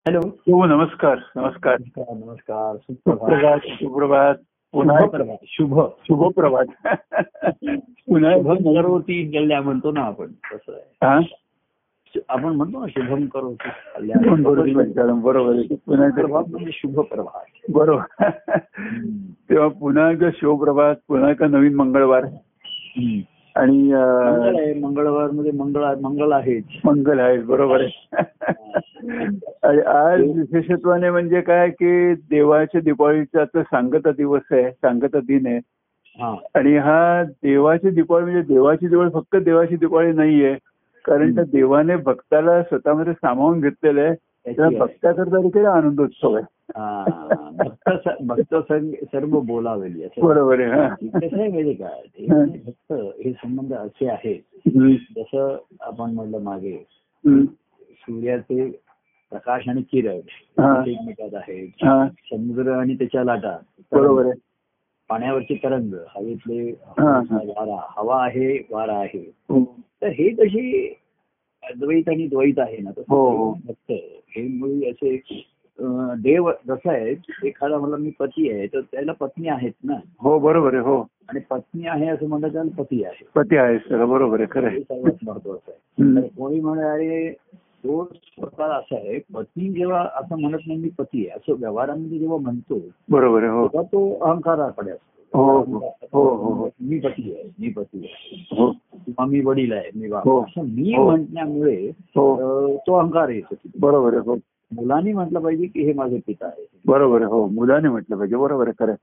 Hello. हो नमस्कार नमस्कार. नमस्कार सुप्रभात. सुप्रभात पुन्हा शुभ शुभ शुभ प्रभात पुन्हा शुभम करोती कल्याण म्हणतो ना आपण तसं आहे. हा? आपण म्हणतो ना शुभम करोती. बरोबर कल्याण बरोबर आहे. पुन्हा प्रभात म्हणजे शुभ प्रभात बरोबर. तेव्हा पुन्हा एकदा शिवप्रभात पुन्हा एका नवीन मंगळवार. हम्म. आणि आहे मंगळवारमध्ये मंगळ मंगळ आहेच. मंगल आहे बरोबर आहे. आणि आज विशेषत्वाने म्हणजे काय की देवाच्या दिवाळीचा आता सांगता दिवस आहे सांगता दिन आहे. आणि हा देवाची दिवाळी म्हणजे देवाची दिवाळी फक्त देवाची दिवाळी नाहीये. कारण त्या देवाने भक्ताला स्वतःमध्ये सामावून घेतलेलं आहे आहे. भक्ताकरता आनंदोत्सव आहे. भक्त भक्त सर्व बोलावेली बरोबर आहे. कसं आहे माहिती का. भक्त हे संबंध असे आहेत. जसं आपण म्हटलं मागे. सूर्याचे प्रकाश आणि किरण हा. एकमेकात आहेत हा. समुद्र आणि त्याच्या लाटा बरोबर आहे पाण्यावरचे तरंग हवेतले. वारा हवा आहे वारा आहे हो. तर हे कशी अद्वैत आणि द्वैत आहे ना तसं हो, हो. भक्त हे मुळी असे देव जसं आहे एखादा मला मी पती आहे तर त्याला पत्नी आहेत ना. हो बरोबर आहे हो. आणि पत्नी आहे असं म्हणतात त्याला पती आहे. पती आहे सगळं बरोबर आहे खरं हे सर्वात महत्वाचं आहे. कोणी म्हणे अरे तो स्वतः असा आहे पत्नी जेव्हा असं म्हणत नाही मी पती आहे. असं व्यवहारामध्ये जेव्हा म्हणतो बरोबर आहे हो. तेव्हा तो अहंकाराकडे हो, हो. हो, हो, असतो हो. मी पती आहे मी पती आहे. हो. किंवा मी वडील आहे मी बाप हो. असं मी हो. म्हणण्यामुळे हो. तो अहंकार येतो बरोबर आहे हो. मुलांनी म्हटलं पाहिजे की हे माझे पिता आहे बरोबर आहे हो. मुलाने म्हटलं पाहिजे बरोबर आहे खरं.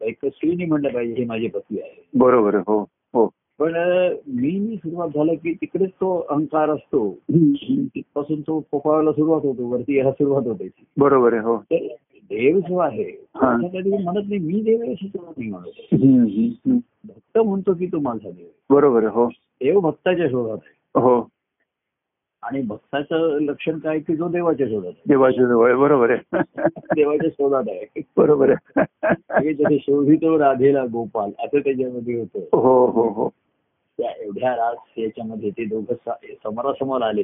एक स्त्रीने म्हटलं पाहिजे हे माझे पती आहे बरोबर आहे हो. हो. पण मी मी सुरुवात झालं की तिकडेच तो अहंकार असतो. तिथपासून तो पोपावायला सुरुवात होतो वरती यायला सुरुवात होते. बरोबर आहे हो. देव जो आहे हा. कधी म्हणत नाही मी देव आहे असं तो नाही म्हणत. भक्त म्हणतो की तो माझा देव. बरोबर आहे हो. देव भक्ताच्या शोधात आहे. हो. आणि भक्ताचं लक्षण काय की जो देवाच्या शोधात देवाच्या जवळ आहे. बरोबर आहे. देवाच्या शोधात आहे. बरोबर आहे. जसे शोधितो राधेला गोपाल असं त्याच्यामध्ये होतं. हो हो हो. त्या एवढ्या रास याच्यामध्ये ते दोघं समोरासमोर आले.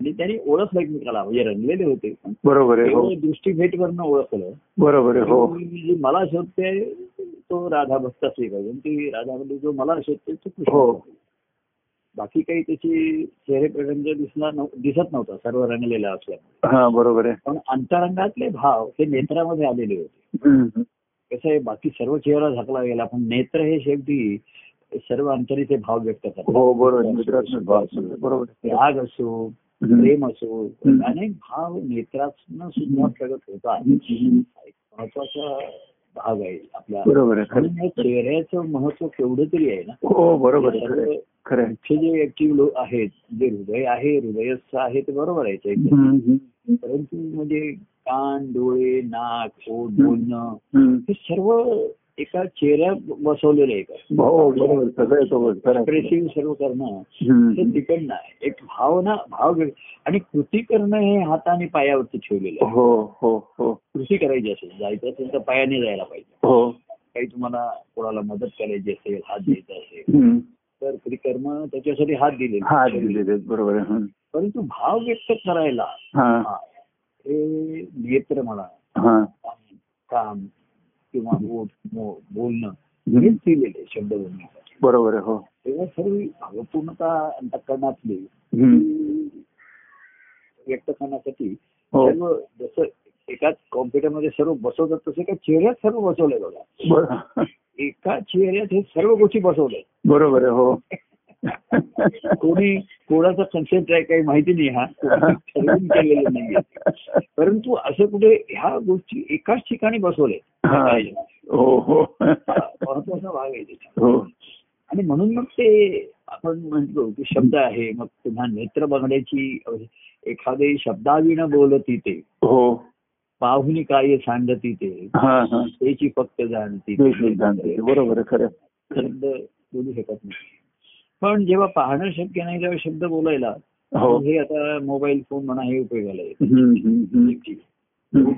आणि त्यांनी ओळखलं एकमेकाला म्हणजे रंगलेले होते. बरोबर हो. केवळ दृष्टीभेटवरनं ओळखलं. बरोबर हो. मला शोधते तो राधा भक्त असली पाहिजे. ती राधामध्ये जो मला शोधते तो कृष्ण हो. बाकी काही त्याची चेहरे रंग दिसला दिसत नव्हता सर्व रंगलेला असल्यामुळे. बरोबर आहे. पण अंतरंगातले भाव हे नेत्रामध्ये आलेले होते. कसं आहे बाकी सर्व चेहरा झाकला गेला पण नेत्र हे शेवटी सर्व अंतरीचे भाव व्यक्त करतात. हो. राग असो. प्रेम असो. अनेक भाव नेत्रातनं सुद्धा प्रगट होतात महत्त्वाचा भाग आहे आपल्या बरोबर चेहऱ्याचं महत्त्व केवढं तरी आहे ना? हो बरोबर. मुख्य जे ऍक्टिव्ह लोक आहेत जे हृदय आहे हृदयस्थ आहे ते बरोबर आहे. परंतु म्हणजे कान डोळे नाक ओठ बोलणं. हे सर्व एका चेहऱ्या बसवलेलं आहे हो बरोबर सगळं येतो बरोबर. आहे. एक्सप्रेसिव्ह सर्व करणं हे. तिकडनं आहे एक भावना भाव आणि कृती करणं हे हात आणि पायावरती ठेवलेलं आहे हो हो हो कृती करायची असेल जायचं असेल तर पायाने जायला पाहिजे हो काही तुम्हाला कोणाला मदत करायची असेल हात द्यायचा असेल. तर कृती करणं त्याच्यासाठी हात दिलेले हा दिलेले. बरोबर आहे. परंतु भाव व्यक्त करायला हा हा, हे नेत्र म्हणा हा काम किंवा बोलणं. हेच दिलेले शब्द बोलण्यासाठी. बरोबर आहे हो. तेव्हा सर्व भावपूर्णता अंतकरणातली. व्यक्त करण्यासाठी हो. सर्व जसं एकाच कॉम्प्युटरमध्ये सर्व बसवतात तसे एका चेहऱ्यात सर्व बसवलंय बघा. एका चेहऱ्यात हे सर्व गोष्टी बसवल्या. बरोबर आहे हो. कोणी कोणाचा कन्सेप्ट आहे काही माहिती नाही हा. ठरवून केलेलं नाहीये. परंतु असं कुठे ह्या गोष्टी एकाच ठिकाणी बसवले. हा. हो महत्त्वाचा भाग आहे हो. आणि म्हणून मग ते आपण म्हणतो की शब्द आहे मग पुन्हा नेत्र बघण्याची एखादे शब्दाविण बोलती ते. हो. पाहुणी काय सांगती ते. त्याची फक्त जाणती बरोबर खरं बोलू शकत नाही. पण जेव्हा पाहणं शक्य नाही तेव्हा शब्द बोलायला हो हे आता मोबाईल फोन म्हणा हे उपयोगाला येतं.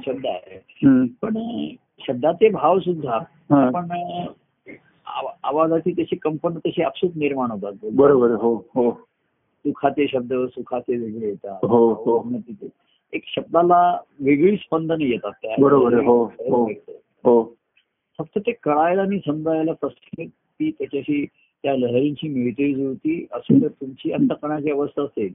शब्द आहे. पण शब्दाचे भाव सुद्धा. आपण आवा- आवाजाची तशी कंपन तशी आपसूक निर्माण होतात बरोबर. हो हो सुखाचे शब्द सुखाचे वेगळे येतात हो, हो. एक शब्दाला वेगळी स्पंदन येतात त्या बरोबर. हो, हो. हो फक्त ते कळायला आणि समजायला प्रत्येक ती त्याच्याशी त्या लहरींची मिळते जुळती असं जर तुमची अंतकणाची अवस्था असेल.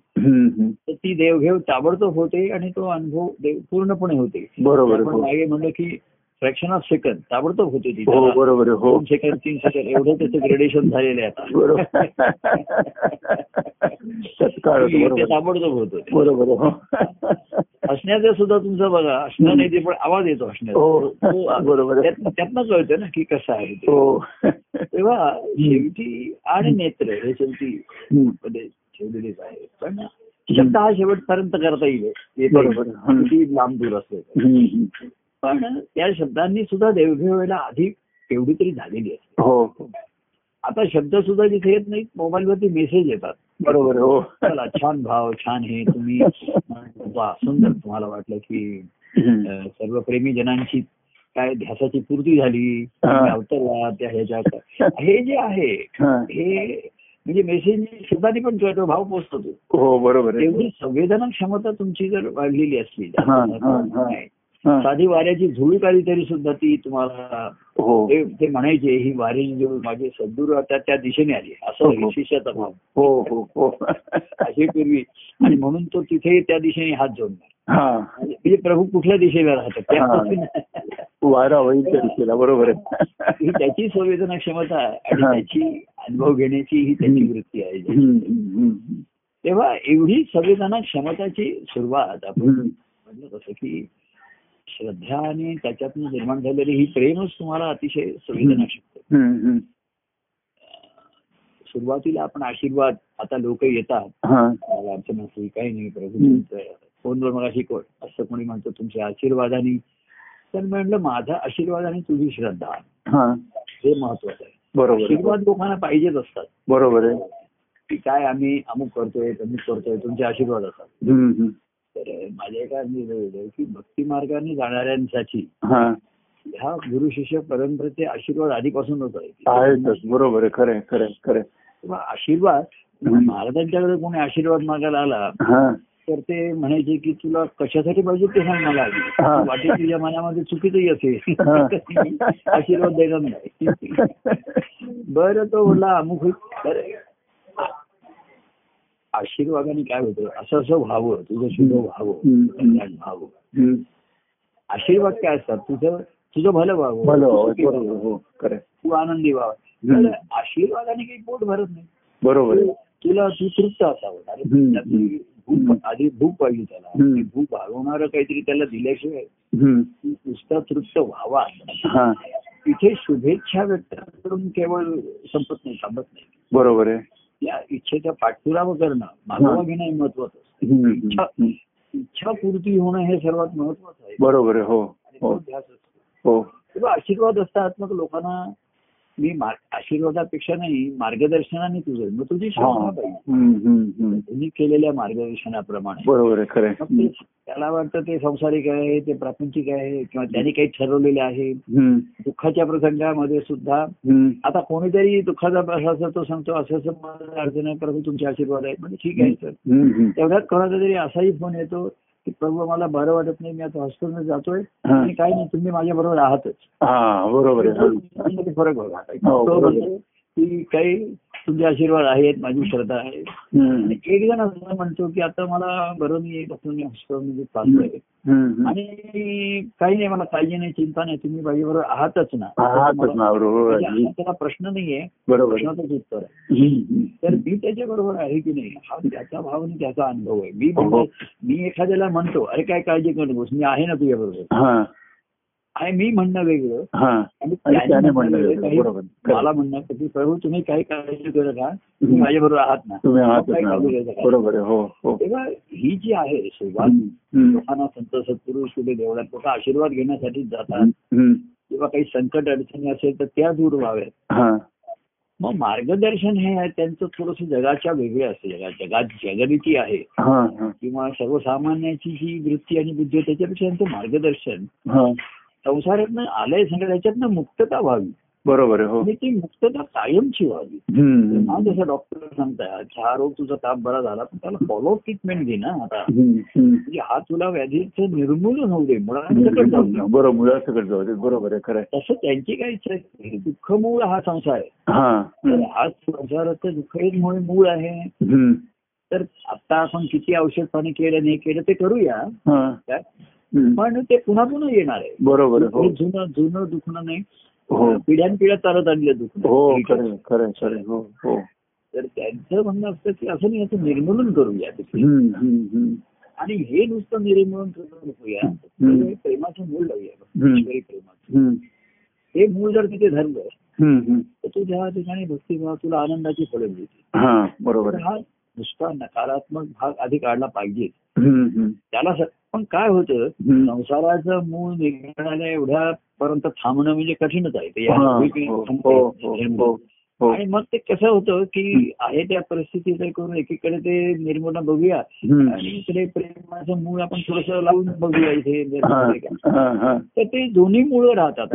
तर ती देवघेव ताबडतोब होते आणि तो अनुभव देव पूर्णपणे होते बरोबर. मागे म्हणलं की फ्रॅक्शन ऑफ सेकंद ताबडतोब होते ती. हो बरोबर. हो. दोन सेकंद तीन सेकंद एवढं त्याचं ग्रेडेशन झालेलं आहे ताबडतोब होत बरोबर. हो. हसण्याचं सुद्धा तुमचं बघा हसणं नाही ते पण आवाज येतो हसण्याचा हो तो- बरोबर त्यातनं कळतं ना की कसं आहे ते. तेव्हा शेवटी आणि नेत्र हे शेवटी ठेवलेलेच आहे. पण शब्द हा शेवटपर्यंत करता येईल. लांब दूर असले. पण त्या शब्दांनी सुद्धा देवघेवायला आधी एवढी तरी झालेली असते हो. आता शब्द सुद्धा जिथे येत नाहीत मोबाईलवरती मेसेज येतात बरोबर. हो चला छान भाव छान हे तुम्ही वा सुंदर तुम्हाला वाटलं की सर्व प्रेमी जनांची काय ध्यासाची पूर्ती झाली अवतरला त्या ह्याच्यात हे जे आहे हा. हे म्हणजे मेसेज शब्दाने पण कळतो भाव पोचतो तो हो बरोबर एवढी संवेदना क्षमता तुमची जर वाढलेली असली. साधी वाऱ्याची झुळूक आली तरी सुद्धा ती तुम्हाला हो. ते म्हणायचे ही वारी जो माझे सद्गुरू आता त्या दिशेने आली हो, असं हो. शिष्याचा भाव हो हो हो. अशी पूर्वी. आणि म्हणून तो तिथे त्या दिशेने हात जोडणार. हा. म्हणजे प्रभू कुठल्या दिशेला राहतात? त्या हा. वारा होईल त्या दिशेला बरोबर आहे. ही त्याची संवेदना क्षमता आणि हा. त्याची अनुभव घेण्याची ही त्याची वृत्ती आहे. तेव्हा एवढी संवेदना क्षमताची सुरुवात आपण. म्हटलं तसं की श्रद्धा आणि त्याच्यातून निर्माण झालेली ही प्रेमच तुम्हाला अतिशय संवेदना शकतो. हम्म, हम्म. सुरुवातीला आपण आशीर्वाद आता लोक येतात. हा. मला अडचण असली काही नाही प्रभू फोनवर मग शिकवत असं कोणी म्हणतो तुमच्या आशीर्वादाने तर म्हणलं माझा आशीर्वाद आणि तुझी श्रद्धा हा. महत्वाचं आहे. बरोबर. आशीर्वाद लोकांना पाहिजेच असतात. बरोबर आहे. की काय आम्ही अमुक करतोय तमुक करतोय तुमचे आशीर्वाद असतात. माझ्या एका अनुभव की भक्ती मार्गाने जाणाऱ्यांसाठी हा. ह्या गुरु शिष्य परंपरेचे आशीर्वाद आधीपासूनच आहे आहेतच. बरोबर आहे. खरंय खरंय खरंय तेव्हा आशीर्वाद. महाराजांच्याकडे कोणी आशीर्वाद मागायला आला हा. तर ते म्हणायचे की तुला कशासाठी पाहिजे ते सांग मला. वाटेल तुझ्या मनामध्ये चुकीचंही असेल. आशीर्वाद देणार नाही. बरं तो बोलला अमुक. आशीर्वादाने काय होतं? असं असं व्हावं तुझं शुभ व्हावं. कल्याण व्हावं. आशीर्वाद काय असतात? तुझं तुझं भलं व्हावं तू हो तू आनंदी व्हावा. आशीर्वादाने काही पोट भरत नाही. बरोबर तुला तू तृप्त असावं. अरे भूक आधी भूक पाहिजे त्याला. भूक भागवणारं काहीतरी त्याला दिल्याशिवाय नुसता तृप्त व्हावा. हा. इथे शुभेच्छा व्यक्त करून केवळ संपत नाही थांबत नाही. बरोबर आहे. या इच्छेचा पाठपुरावा करणं मागोवा घेणं हे महत्वाचं. इच्छा. इच्छा पूर्ती होणं हे सर्वात महत्वाचं आहे. बरोबर आहे हो हो तो ध्यास असतो. हो. आशीर्वाद असतात मग लोकांना मी आशीर्वादापेक्षा नाही मार्गदर्शनाने तुझं मग तुझी पाहिजे. तुम्ही केलेल्या मार्गदर्शनाप्रमाणे. बरोबर ते त्याला वाटतं ते संसारिक आहे ते प्रापंचिक आहे किंवा त्यांनी काही ठरवलेले आहे. दुःखाच्या प्रसंगामध्ये सुद्धा. आता कोणीतरी दुःखाचा प्रसाद तो सांगतो असं असं मला अडचण आहे प्रभू तुमचे आशीर्वाद आहेत. म्हणजे ठीक आहे सर. तेवढ्यात कोणाचा तरी असाही फोन येतो की प्रभू मला बरं वाटत नाही मी आता हॉस्पिटलमध्ये जातोय. आणि काही नाही तुम्ही माझ्या बरोबर आहातच हा बरोबर फरक बघा. हो, की काही तुमचे आशीर्वाद आहेत माझी श्रद्धा आहे. एक जण असं म्हणतो की आता मला बरं मी हॉस्पिटलमध्ये चाललोय हम्म. आणि काही नाही मला काळजी नाही चिंता नाही. तुम्ही माझ्याबरोबर आहातच ना. आहातच ना बरोबर. म्हणजे आहे. असा त्याला प्रश्न नाहीये. बरोबर. आहे. प्रश्नाचंच उत्तर आहे. तर मी त्याच्या बरोबर आहे की नाही हा त्याचा भाव आणि त्याचा अनुभव आहे. मी म्हणतो मी एखाद्याला म्हणतो अरे काय काळजी करू नकोस मी आहे ना तुझ्या बरोबर हा. आणि मी म्हणणं वेगळं. हा. आणि म्हणणं मला म्हणणं की प्रभू तुम्ही काही काळजी करू नका तुम्ही माझ्या बरोबर आहात ना? बरोबर हो हो. तेव्हा ही जी आहे सुरुवात. लोकांना संत सत्पुरुष कुठे देवळात लोक आशीर्वाद घेण्यासाठी जातात. किंवा काही संकट अडचणी असेल तर त्या दूर व्हाव्यात हा. मग मार्गदर्शन हे आहे त्यांचं थोडस जगाच्या वेगळे असते. जगात जगात जगरीती आहे. किंवा सर्वसामान्याची जी वृत्ती आणि बुद्धी त्याच्यापेक्षा त्यांचं मार्गदर्शन संसारातनं आलंय सगळं त्याच्यातनं मुक्तता व्हावी बरोबर आहे हो ती मुक्तता कायमची व्हावी. हा जसं डॉक्टर सांगतात हा रोग तुझा ताप बरा झाला पण त्याला फॉलो ट्रीटमेंट घे ना आता. म्हणजे हा तुला व्याधीचं निर्मूलन होऊ दे मुळांसकट जाऊ दे बरोबर मुळासकट जाऊ दे बरोबर आहे खरं. तसं त्यांची काय इच्छा आहे की दुःखमूळ हा संसार आहे हा. हा संसाराचं दुःख एक मुळे मूळ आहे. तर आता आपण किती औषध पाणी केलं नाही केलं ते करूया. पण ते पुन्हा पुन्हा येणार आहे. बरोबर हो. जुनं जुनं दुखणं नाही. हो. पिढ्यानपिढ्या चालत आणलं दुखणं. हो. हो हो तर त्यांचं म्हणणं असतं की असं नाही याचं निर्मूलन करूया. आणि हे नुसतं निर्मूलन करू नकोया हम्म. तर प्रेमाचं मूळ लावूया प्रेमाचं. हे मूळ जर तिथे धरलं. तर तू ज्या ठिकाणी भक्तिभाव तुला आनंदाची फळं मिळतील. हा बरोबर हा नुसता नकारात्मक भाग आधी काढला पाहिजे. त्याला पण काय होतं. संसाराचं मूळ निघण्याला एवढ्या पर्यंत थांबणं म्हणजे कठीणच आहे. ते हा. आणि मग ते कसं होतं की आहे त्या परिस्थितीत करून एकीकडे ते निर्मूलन बघूया. आणि इकडे प्रेमाचं मूळ आपण थोडस लावून बघूया इथे हा. हा. हा. तर ते दोन्ही मुळं राहतात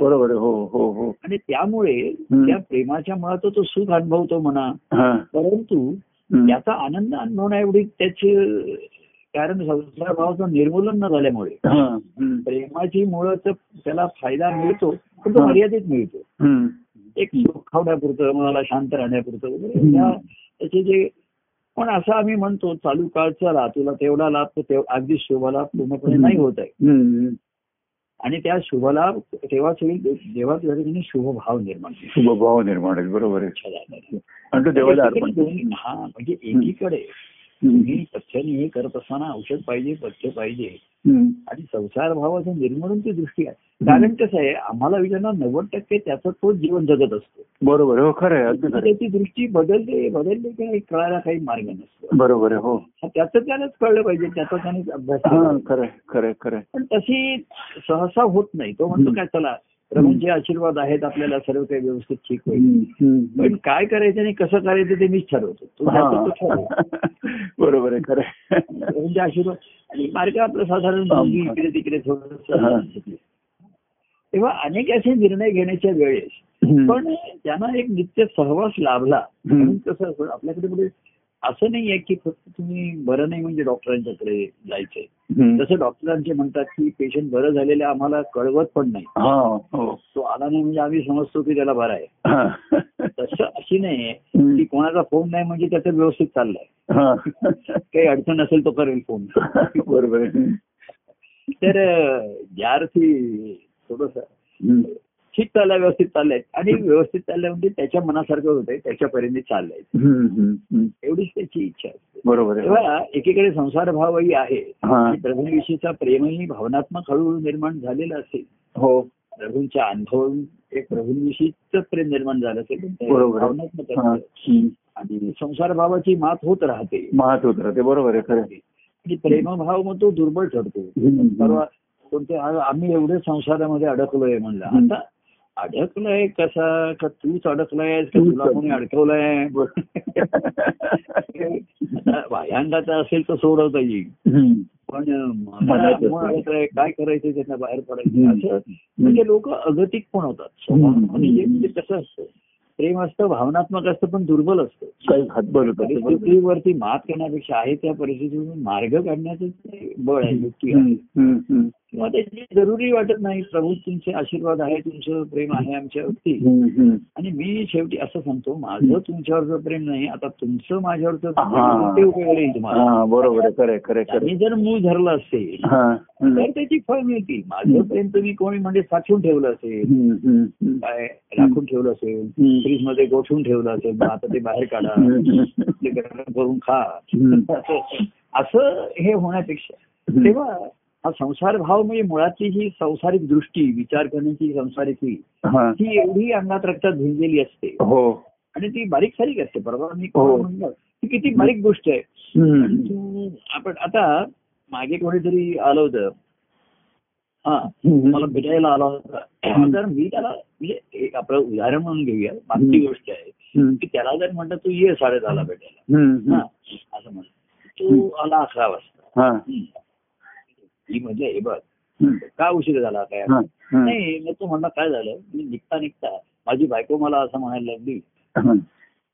बरोबर हो हो हो आणि त्यामुळे. त्या प्रेमाच्या मुळात तो सुख अनुभवतो म्हणा. परंतु. त्याचा आनंद अनुभवण्याएवढी त्याचे कारण संसार भावाचं निर्मूलन न झाल्यामुळे. प्रेमाची मुळं त्याला फायदा मिळतो पण तो. मर्यादित मिळतो. एक सुखावण्यापुरतं मनाला शांत राहण्यापुरतं वगैरे त्याचे जे पण असं आम्ही म्हणतो चालू काळ चला तुला तेवढा लाभ तेव- अगदी शुभलाभ पूर्णपणे नाही होत आहे. आणि त्या शुभलाभ तेव्हाच होईल जेव्हा तुझ्या शुभभाव निर्माण होईल. शुभ भाव निर्माण आहे बरोबर आहे. आणि तो देवाला हा म्हणजे एकीकडे पथ्याने हे करत असताना औषध पाहिजे पथ्य पाहिजे. आणि संसार भावाचं निर्मूलन ती दृष्टी आहे कारण कसं आहे आम्हाला विचारणार नव्वद टक्के त्याचं तोच जीवन जगत असतो बरोबर हो खरं. त्याची दृष्टी बदलते बदलली की कळायला काही मार्ग नसतो बरोबर हो त्याचं त्यालाच कळलं पाहिजे त्याचा त्यानेच अभ्यास. खरं खरं खरं. पण तशी सहसा होत नाही तो म्हणतो. काय चला प्रभूंचे आशीर्वाद आहेत आपल्याला सर्व काही व्यवस्थित ठीक होईल. पण काय करायचं आणि कसं करायचं ते मीच ठरवतो तो. बरोबर आहे खरं आहे. म्हणजे आशीर्वाद आणि मार्ग आपलं साधारण इकडे तिकडे. थोडस तेव्हा अनेक असे निर्णय घेण्याच्या वेळेस. पण त्यांना एक नित्य सहवास लाभला कसं आपल्याकडे असं नाही आहे की फक्त तुम्ही बरं नाही म्हणजे डॉक्टरांच्याकडे जायचंय. जसं डॉक्टरांचे म्हणतात की पेशंट बरं झालेलं आम्हाला कळवत पण नाही हा तो आला नाही म्हणजे आम्ही समजतो की त्याला बरा आहे. तसं अशी नाही आहे हम्म. की कोणाचा फोन नाही म्हणजे त्याचं व्यवस्थित चाललंय. काही अडचण असेल तो करेल फोन बरोबर तर ज्या अर्थी थोडस. ठीक चाललंय व्यवस्थित चाललंय आणि व्यवस्थित चाललंय म्हणजे त्याच्या मनासारखं होतंय त्याच्या परीने चाललंय. एवढीच त्याची इच्छा असते. बरोबर आहे. तेव्हा एकीकडे संसार भावही आहे प्रभूंविषयीचा प्रेमही भावनात्मक हळूहळू निर्माण झालेला असेल. हो. प्रभूंच्या अनुभव एक प्रभूंविषयीच प्रेम निर्माण झालं असेल. भावनात्मक हा. आणि संसार भावाची मात होत राहते. महात होत राहते. बरोबर आहे खरं. आणि प्रेमभाव मग तो दुर्बळ ठरतो. परवा कोणते आम्ही एवढे संसारामध्ये अडकलोय म्हणलं. आता अडकलंय कसा? का तूच अडकलायस का तुला कोणी अडकवलंय? बाह्यांगाचा असेल तर सोडवता येईल. पण अडकलंय, काय करायचं त्यांना बाहेर पडायचं. असं म्हणजे लोक अगतिक पण होतात. म्हणजे कसं असतं? प्रेम असतं भावनात्मक असतं पण दुर्बल असतं. परिस्थितीवरती मात करण्यापेक्षा आहे त्या परिस्थितीतून मार्ग काढण्याचं बळ आहे युक्ती आहे. किंवा त्याची जरुरी वाटत नाही प्रभू तुमचे आशीर्वाद आहे तुमचं प्रेम आहे आमच्यावरती. आणि मी शेवटी असं सांगतो माझं तुमच्यावरचं प्रेम नाही आता तुमचं माझ्यावरचं ते उपयोगाला येईल तुम्हाला हा बरोबर आहे. जर मूळ धरलं असेल हा. तर त्याची फळ मिळतील माझं प्रेम तुम्ही कोणी म्हणजे साठवून ठेवलं असेल. काय राखून ठेवलं असेल. फ्रीजमध्ये गोठवून ठेवलं असेल आता ते बाहेर काढा. ते गरम करून खा. असं- हे होण्यापेक्षा. तेव्हा हा संसार भाव म्हणजे मुळातली ही संसारिक दृष्टी विचार करण्याची संसारिक ही ती एवढी अंगात रक्तात भिनलेली असते. हो. आणि ती बारीक सारीक असते परवा मी हो. ती किती बारीक गोष्ट आहे. आपण आता मागे कोणीतरी आलं होतं. हा. मला भेटायला आला होता. तर मी त्याला म्हणजे एक आपलं उदाहरण म्हणून घेऊया. मागची. गोष्ट आहे. की त्याला जर म्हणलं तू ये साडेदहाला भेटायला. हम्म. हा असं म्हणलं तू आला अकरा वाजता. ती म्हणजे हे बघ. का उशीर झाला काय. नाही मग तो म्हणला काय झालं? मी निघता निघता. माझी बायको मला असं म्हणायला लागली.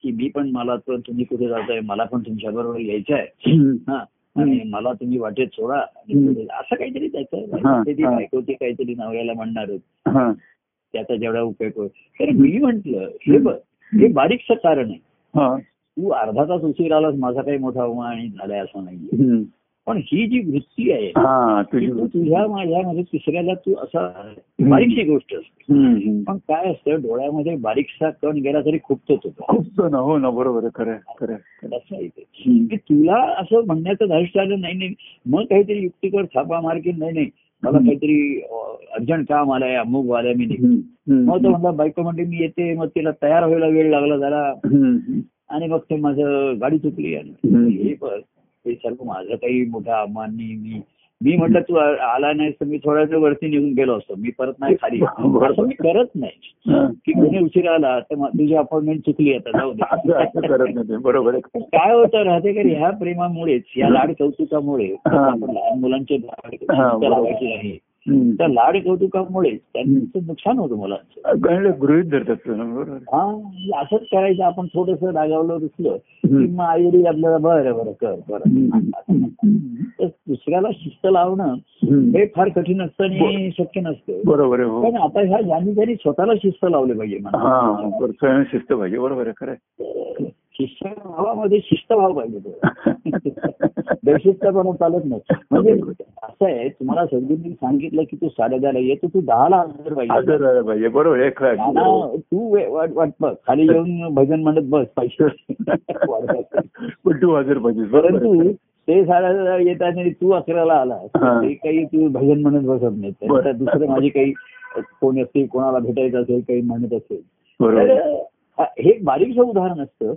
की मी पण मला तर तुम्ही कुठे जाताय? मला पण तुमच्या बरोबर यायचं आहे आणि मला तुम्ही वाटेत सोडा. असं काहीतरी त्याचं. ते ती. बायको ती काहीतरी नवऱ्याला म्हणणार. त्याचा जेवढा उपयोग होईल. तर मी म्हंटल हे बघ हे बारीकचं कारण आहे. तू अर्धा तास उशीर आलास माझा काही मोठा अवमान झालाय असं नाहीये. पण ही जी वृत्ती आहे हा तुझ्या माझ्यामध्ये तिसऱ्याला तू असा बारीकशी गोष्ट असते. पण काय असतं डोळ्यामध्ये बारीकसा कण गेला तरी खुपतो तो खूप जण हो ना बरोबर खरं. की तुला असं म्हणण्याचं धारिष्ट आलं नाही नाही मग काहीतरी युक्तीकर थापा मार की नाही नाही मला. काहीतरी अर्जंट काम आलंय अमुक आलंय मी. मग तो म्हणला बायको म्हणते मी येते मग तिला तयार व्हायला वेळ लागला जरा. आणि मग ते माझं गाडी चुकली आणि. हे बघ हे सर्व माझं काही मोठा अमान नाही मी मी म्हटलं तू आला नाही तर मी थोड्या वेळ वरती निघून गेलो असतो मी परत नाही खाली. असं मी करत नाही. की कोणी उशिरा आला तर तुझी अपॉइंटमेंट चुकली आता जाऊ दे नाही ते. बरोबर काय होतं राहते का ह्या प्रेमामुळेच या लाड कौतुकामुळे. आपण लहान मुलांचे लाड. लावायचे नाही. त्या लाड कौतुकामुळेच त्यांचं नुकसान होतं मुलांचं गणले गृहित धरतात. हा असंच करायचं आपण थोडस रागावलं रुसलं की. मग आई आपल्याला बरं बरं कर बरं. तर दुसऱ्याला शिस्त लावणं हं. फार कठीण असतं आणि शक्य नसतं. बरोबर आहे हो. पण आता ह्या ज्यांनी जरी स्वतःला शिस्त लावले पाहिजे म्हणा शिस्त पाहिजे बरोबर आहे खरं आहे. शिस्त भावामध्ये शिस्त भाव पाहिजे तो बेशिस्तपणा चालत नाही म्हणजे असं आहे तुम्हाला सद्गुरूंनी सांगितलं की तू साडेदहाला ये तू दहाला हजर पाहिजे बरोबर तू वाट बघ खाली येऊन भजन म्हणत बस पैसे. पण तू हजर पाहिजे. परंतु ते साडेदहाला येतात आणि तू अकराला आला. ते काही तू भजन म्हणत बसत नाही दुसरं माझी काही कोणी असतील कोणाला भेटायचं असेल काही म्हणत असेल. हा- एक बारीकचं उदाहरण असतं.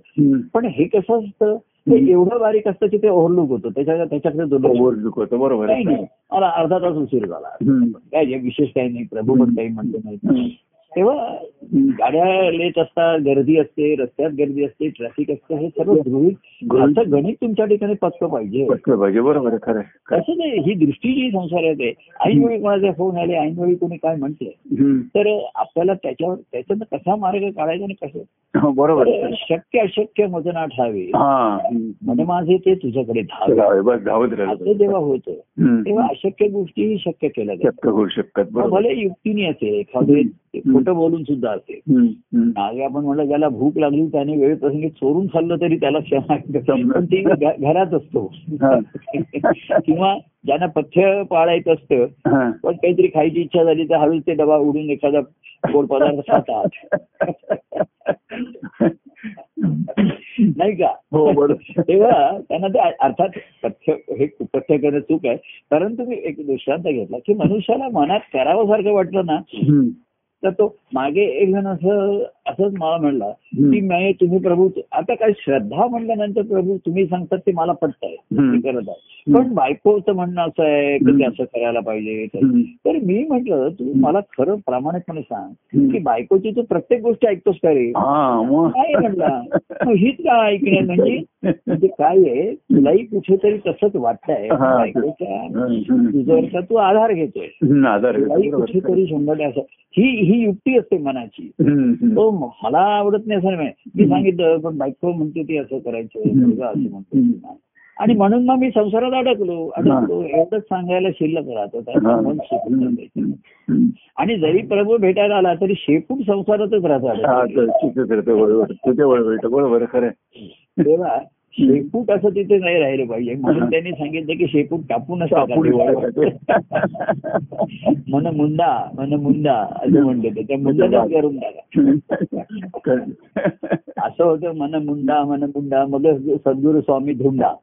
पण हे कसं असतं ते. एवढं बारीक असतं की ते ओव्हरलुक होतं त्याच्या त्याच्याकडे. ओव्हरलुक होतं बरोबर नाही मला अर्धा तास उशीर झाला. काय विशेष काही नाही प्रभू पण काही म्हणतो नाही. तेव्हा हं. गाड्या लेट असतात गर्दी असते रस्त्यात गर्दी असते ट्रॅफिक असतं हे सर्व गृहित गृहीत. गणित तुमच्या ठिकाणी पक्क पाहिजे पाहिजे बरोबर खरं. असं नाही ही दृष्टी जी संसारात आहे ऐनवेळी कोणाचे फोन आले ऐनवेळी कोणी काय म्हटले हं. तर आपल्याला त्याच्यावर त्याच्यानं कसा मार्ग काढायचा आणि कसं हो, बरोबर शक्य अशक्य मजना ठावे हा हं. मन माझे ते तुझ्याकडे धावत असं जेव्हा होतं हं. तेव्हा अशक्य गोष्टीही शक्य केल्या जातात भले युक्तीने असेल एखादे खोटं बोलून सुद्धा. हं. मागे आपण म्हणलं ज्याला भूक लागली त्याने वेळ प्रसंगी चोरून खाल्लं तरी त्याला. पण ती घरात असतो. किंवा ज्यांना पथ्य पाळायचं असतं. पण काहीतरी खायची इच्छा झाली तर हळूच ते डबा उडून एखादा गोड पदार्थ खातात नाही का हो, बरोबर. तेव्हा त्यांना ते अर्थात पथ्य हे पथ्य करणं चूक आहे परंतु मी एक दृष्टांत घेतला की मनुष्याला मनात करावंसारखं वाटलं ना. तर तो मागे एक जण असं असंच मला म्हणला की मी तुम्ही प्रभू आता काय श्रद्धा म्हणल्यानंतर प्रभू तुम्ही सांगतात ते मला पटतंय हम्म. मी करत आहे. पण बायकोचं म्हणणं असं आहे की ते असं करायला पाहिजे. तर- मी म्हटलं तू मला खरं प्रामाणिकपणे सांग. की बायकोची तू प्रत्येक गोष्ट ऐकतोस का रे? हा काय म्हणला. हीच का ऐकण्या म्हणजे म्हणजे काय आहे? तुलाही कुठेतरी तसंच वाटतंय. बायकोच्या तू आधार घेतोय. कुठेतरी शंभर ही ही युक्ती असते मनाची. तो मला आवडत नाही असं नाही. मी सांगितलं पण बायको म्हणते ती असं करायचं असं म्हणतो आणि म्हणून मग मी संसारात अडकलो. अडकलो एवढंच सांगायला शिल्लक राहत. आणि जरी प्रभू भेटायला आला तरी शेपूट संसारातच हा राहतात. तेव्हा शेपूट असं तिथे नाही राहिलं पाहिजे. म्हणून त्यांनी सांगितलं की शेपूट टाका कापून दिवाळीवर. मन मुंडा मन मुंडा असं म्हणते ते. त्या मुंडाच करून टाका. असं होतं मन मुंडा मन मुंडा मग सद्गुरु स्वामी धुंडा.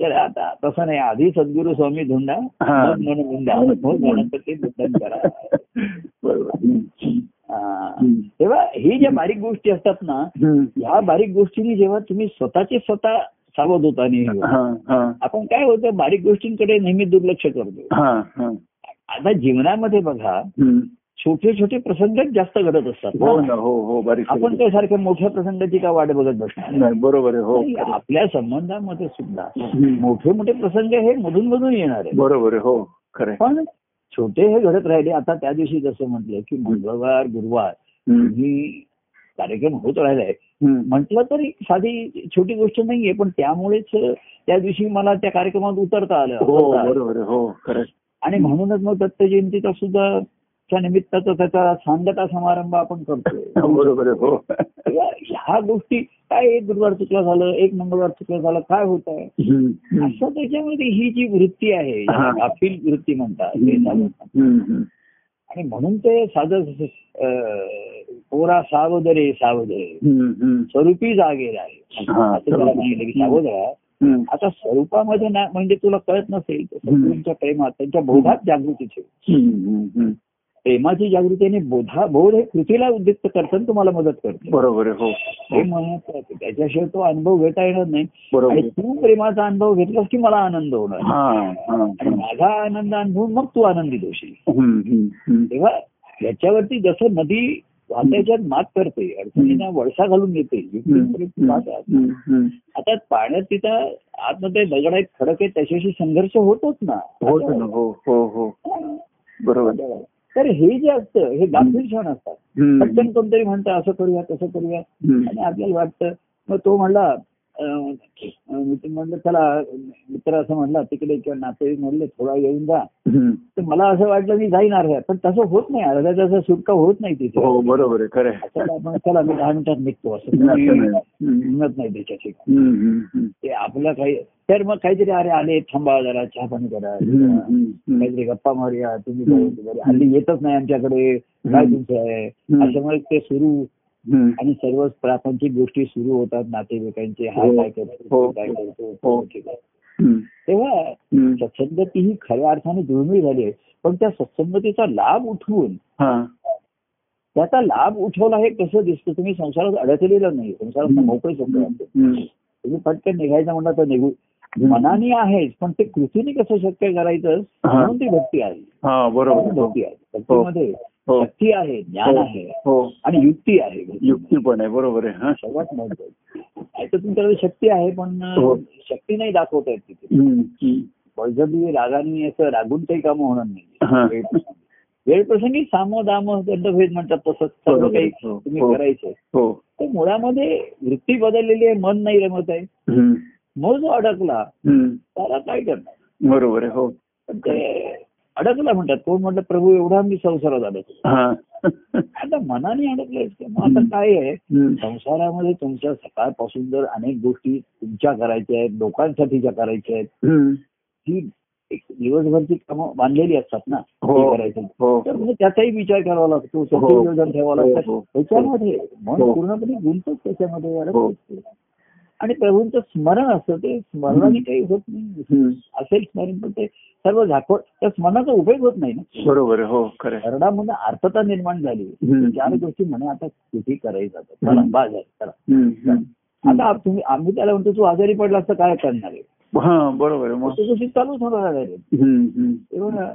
तर आता तसं नाही आधी सद्गुरु स्वामी धुंडा. मग मन मुंडा मग गणपती मुंडन करा. बरोबर. तेव्हा ही ज्या बारीक गोष्टी असतात ना. ह्या बारीक गोष्टींनी जेव्हा तुम्ही स्वतःचे स्वतः सावध होता. आपण काय होतं बारीक गोष्टींकडे नेहमी दुर्लक्ष करतो. आता जीवनामध्ये बघा. छोटे छोटे प्रसंगच जास्त घडत असतात हो हो हो बारीक आपण काय सारख्या मोठ्या प्रसंगाची का वाट बघत बसणार बरोबर आहे हो आपल्या संबंधामध्ये सुद्धा. मोठे मोठे प्रसंग हे मधून मधून येणार आहे बरोबर हो खरं. पण छोटे हे घडत राहिले. आता त्या दिवशी जसं म्हटलं की मंगळवार गुरुवार. ही कार्यक्रम होत राहिलाय. म्हटलं तरी साधी छोटी गोष्ट नाहीये पण त्यामुळेच त्या दिवशी मला त्या कार्यक्रमात उतरता आलं. हो. हो आणि म्हणूनच मग दत्त जयंतीचा सुद्धा च्या निमित्ताचा त्याचा सांगता समारंभ आपण करतोय बरोबर. हो ह्या गोष्टी काय एक गुरुवार चुकला झालं एक मंगळवार चुकलं झालं काय होत आहे. असं त्याच्यामध्ये ही जी वृत्ती आहे गाफील वृत्ती म्हणतात. आणि म्हणून ते साधं पोरा सावध रे सावध रे हम्म. हम्म. स्वरूपी जागे आहे असं त्याला सांगितलं की सावध. आता स्वरूपामध्ये ना म्हणजे तुला कळत नसेल तर प्रेमात त्यांच्या बोधात जागृती ठेव. प्रेमाची जागृती आणि बोधा बोध हे कृतीला उद्युक्त करताना तुम्हाला मदत करते बरोबर. हो हे महत्वाचं. त्याच्याशिवाय तो अनुभव घेता येणार नाही बरोबर आणि. तू प्रेमाचा अनुभव घेतलास की मला आनंद होणार हा हा आणि माझा आनंद अनुभवून मग तू आनंदी होशील. हम्म. तेव्हा याच्यावरती जसं नदी वाहत्याच्यात मात करते अडचणींना वळसा घालून. हम्म. आता पाण्यात तिथं आतमध्ये दगड आहेत खडक आहेत त्याच्याशी संघर्ष होतोच ना होत ना हो हो हो बरोबर. तर हे जे असतं हे गाफील क्षण असतात. पटकन कोणतरी म्हणतं असं करूया तसं करूया. आणि आपल्याला वाटतं मग तो म्हणला म्हणलं चला मित्र असं म्हणला तिकडे किंवा नाते म्हणले थोडा येऊन जा. तर मला असं वाटलं मी जाईन अर्ध्या पण तसं होत नाही. अर्ध्या तासा सुटका होत नाही तिथे. हो बरोबर आहे. चला मी दहा मिनिटात निघतो असं. म्हणत नाही. त्याच्याशी. ते आपलं काही तर मग काहीतरी अरे आले थांबा जरा चहा पाणी करा. काहीतरी गप्पा मारूया तुम्ही. हल्ली येतच नाही आमच्याकडे काय. तुमचं आहे. अशामुळे ते सुरू. आणि सर्व प्रापंचिक गोष्टी सुरू होतात नातेवाईकांचे हा हो. काय करतो हो. काय करतो हो. तेव्हा. सत्संगती ही खऱ्या अर्थाने दुर्मिळ झाली आहे पण त्या सत्संगतीचा लाभ उठवून. त्याचा लाभ उठवला हे कसं दिसतं तुम्ही संसारात अडकलेलं नाही संसारात. मोकळे हम्म. तुम्ही पटकन निघायचं म्हणलं तर निघू मनाने आहेच पण ते कृतीने कसं शक्य करायचं हा. म्हणून ती भक्ती आहे हा बरोबर. भक्ती आहे भक्तीमध्ये हो. शक्ती आहे ज्ञान हो. आहे हो आणि युक्ती आहे युक्ती पण आहे बरोबर आहे हा सर्वात महत्वाचं तुमच्याकडे शक्ती आहे पण हो. शक्ती नाही दाखवता येत तिथे. बळजबरी रागाने असं रागून काही कामं होणार हा. नाही वेळ प्रसंगी. साम दाम दंडभेद म्हणतात तसं सर्व. काही हो. तुम्ही हो. करायचं हो तर मुळामध्ये वृत्ती बदललेली आहे मन नाही रमत आहे मग जो अडकला. त्याला काय करणार बरोबर हो ते अडकला म्हणतात कोण म्हटलं प्रभू एवढा मी संसारात अडकलो हा आता मनाने अडकलाय मग आता काय आहे. संसारामध्ये तुमच्या सकाळपासून जर अनेक गोष्टी तुमच्या करायच्या आहेत लोकांसाठीच्या करायच्या आहेत. ही दिवसभरची कामं बांधलेली असतात ना हो. करायचं हो तर मग त्याचाही विचार करावा लागतो हो. ठेवावं लागतं. त्याच्यामध्ये मन. पूर्णपणे गुंतत त्याच्यामध्ये. आणि प्रभूंचं स्मरण असतं ते स्मरणाने काही होत नाही. असेल स्मरण पण ते सर्व झाकव त्या स्मरणाचा उपयोग होत नाही ना बरोबर हो खरं. स्मरणामध्ये अर्थता निर्माण झाली. चार गोष्टी म्हणे आता किती करायचं आता चला. बाज चला. आता तुम्ही आम्ही त्याला म्हणतो तू आजारी पडला असता काय करणार आहे हा बरोबर गोष्टी चालूच होणार. तेव्हा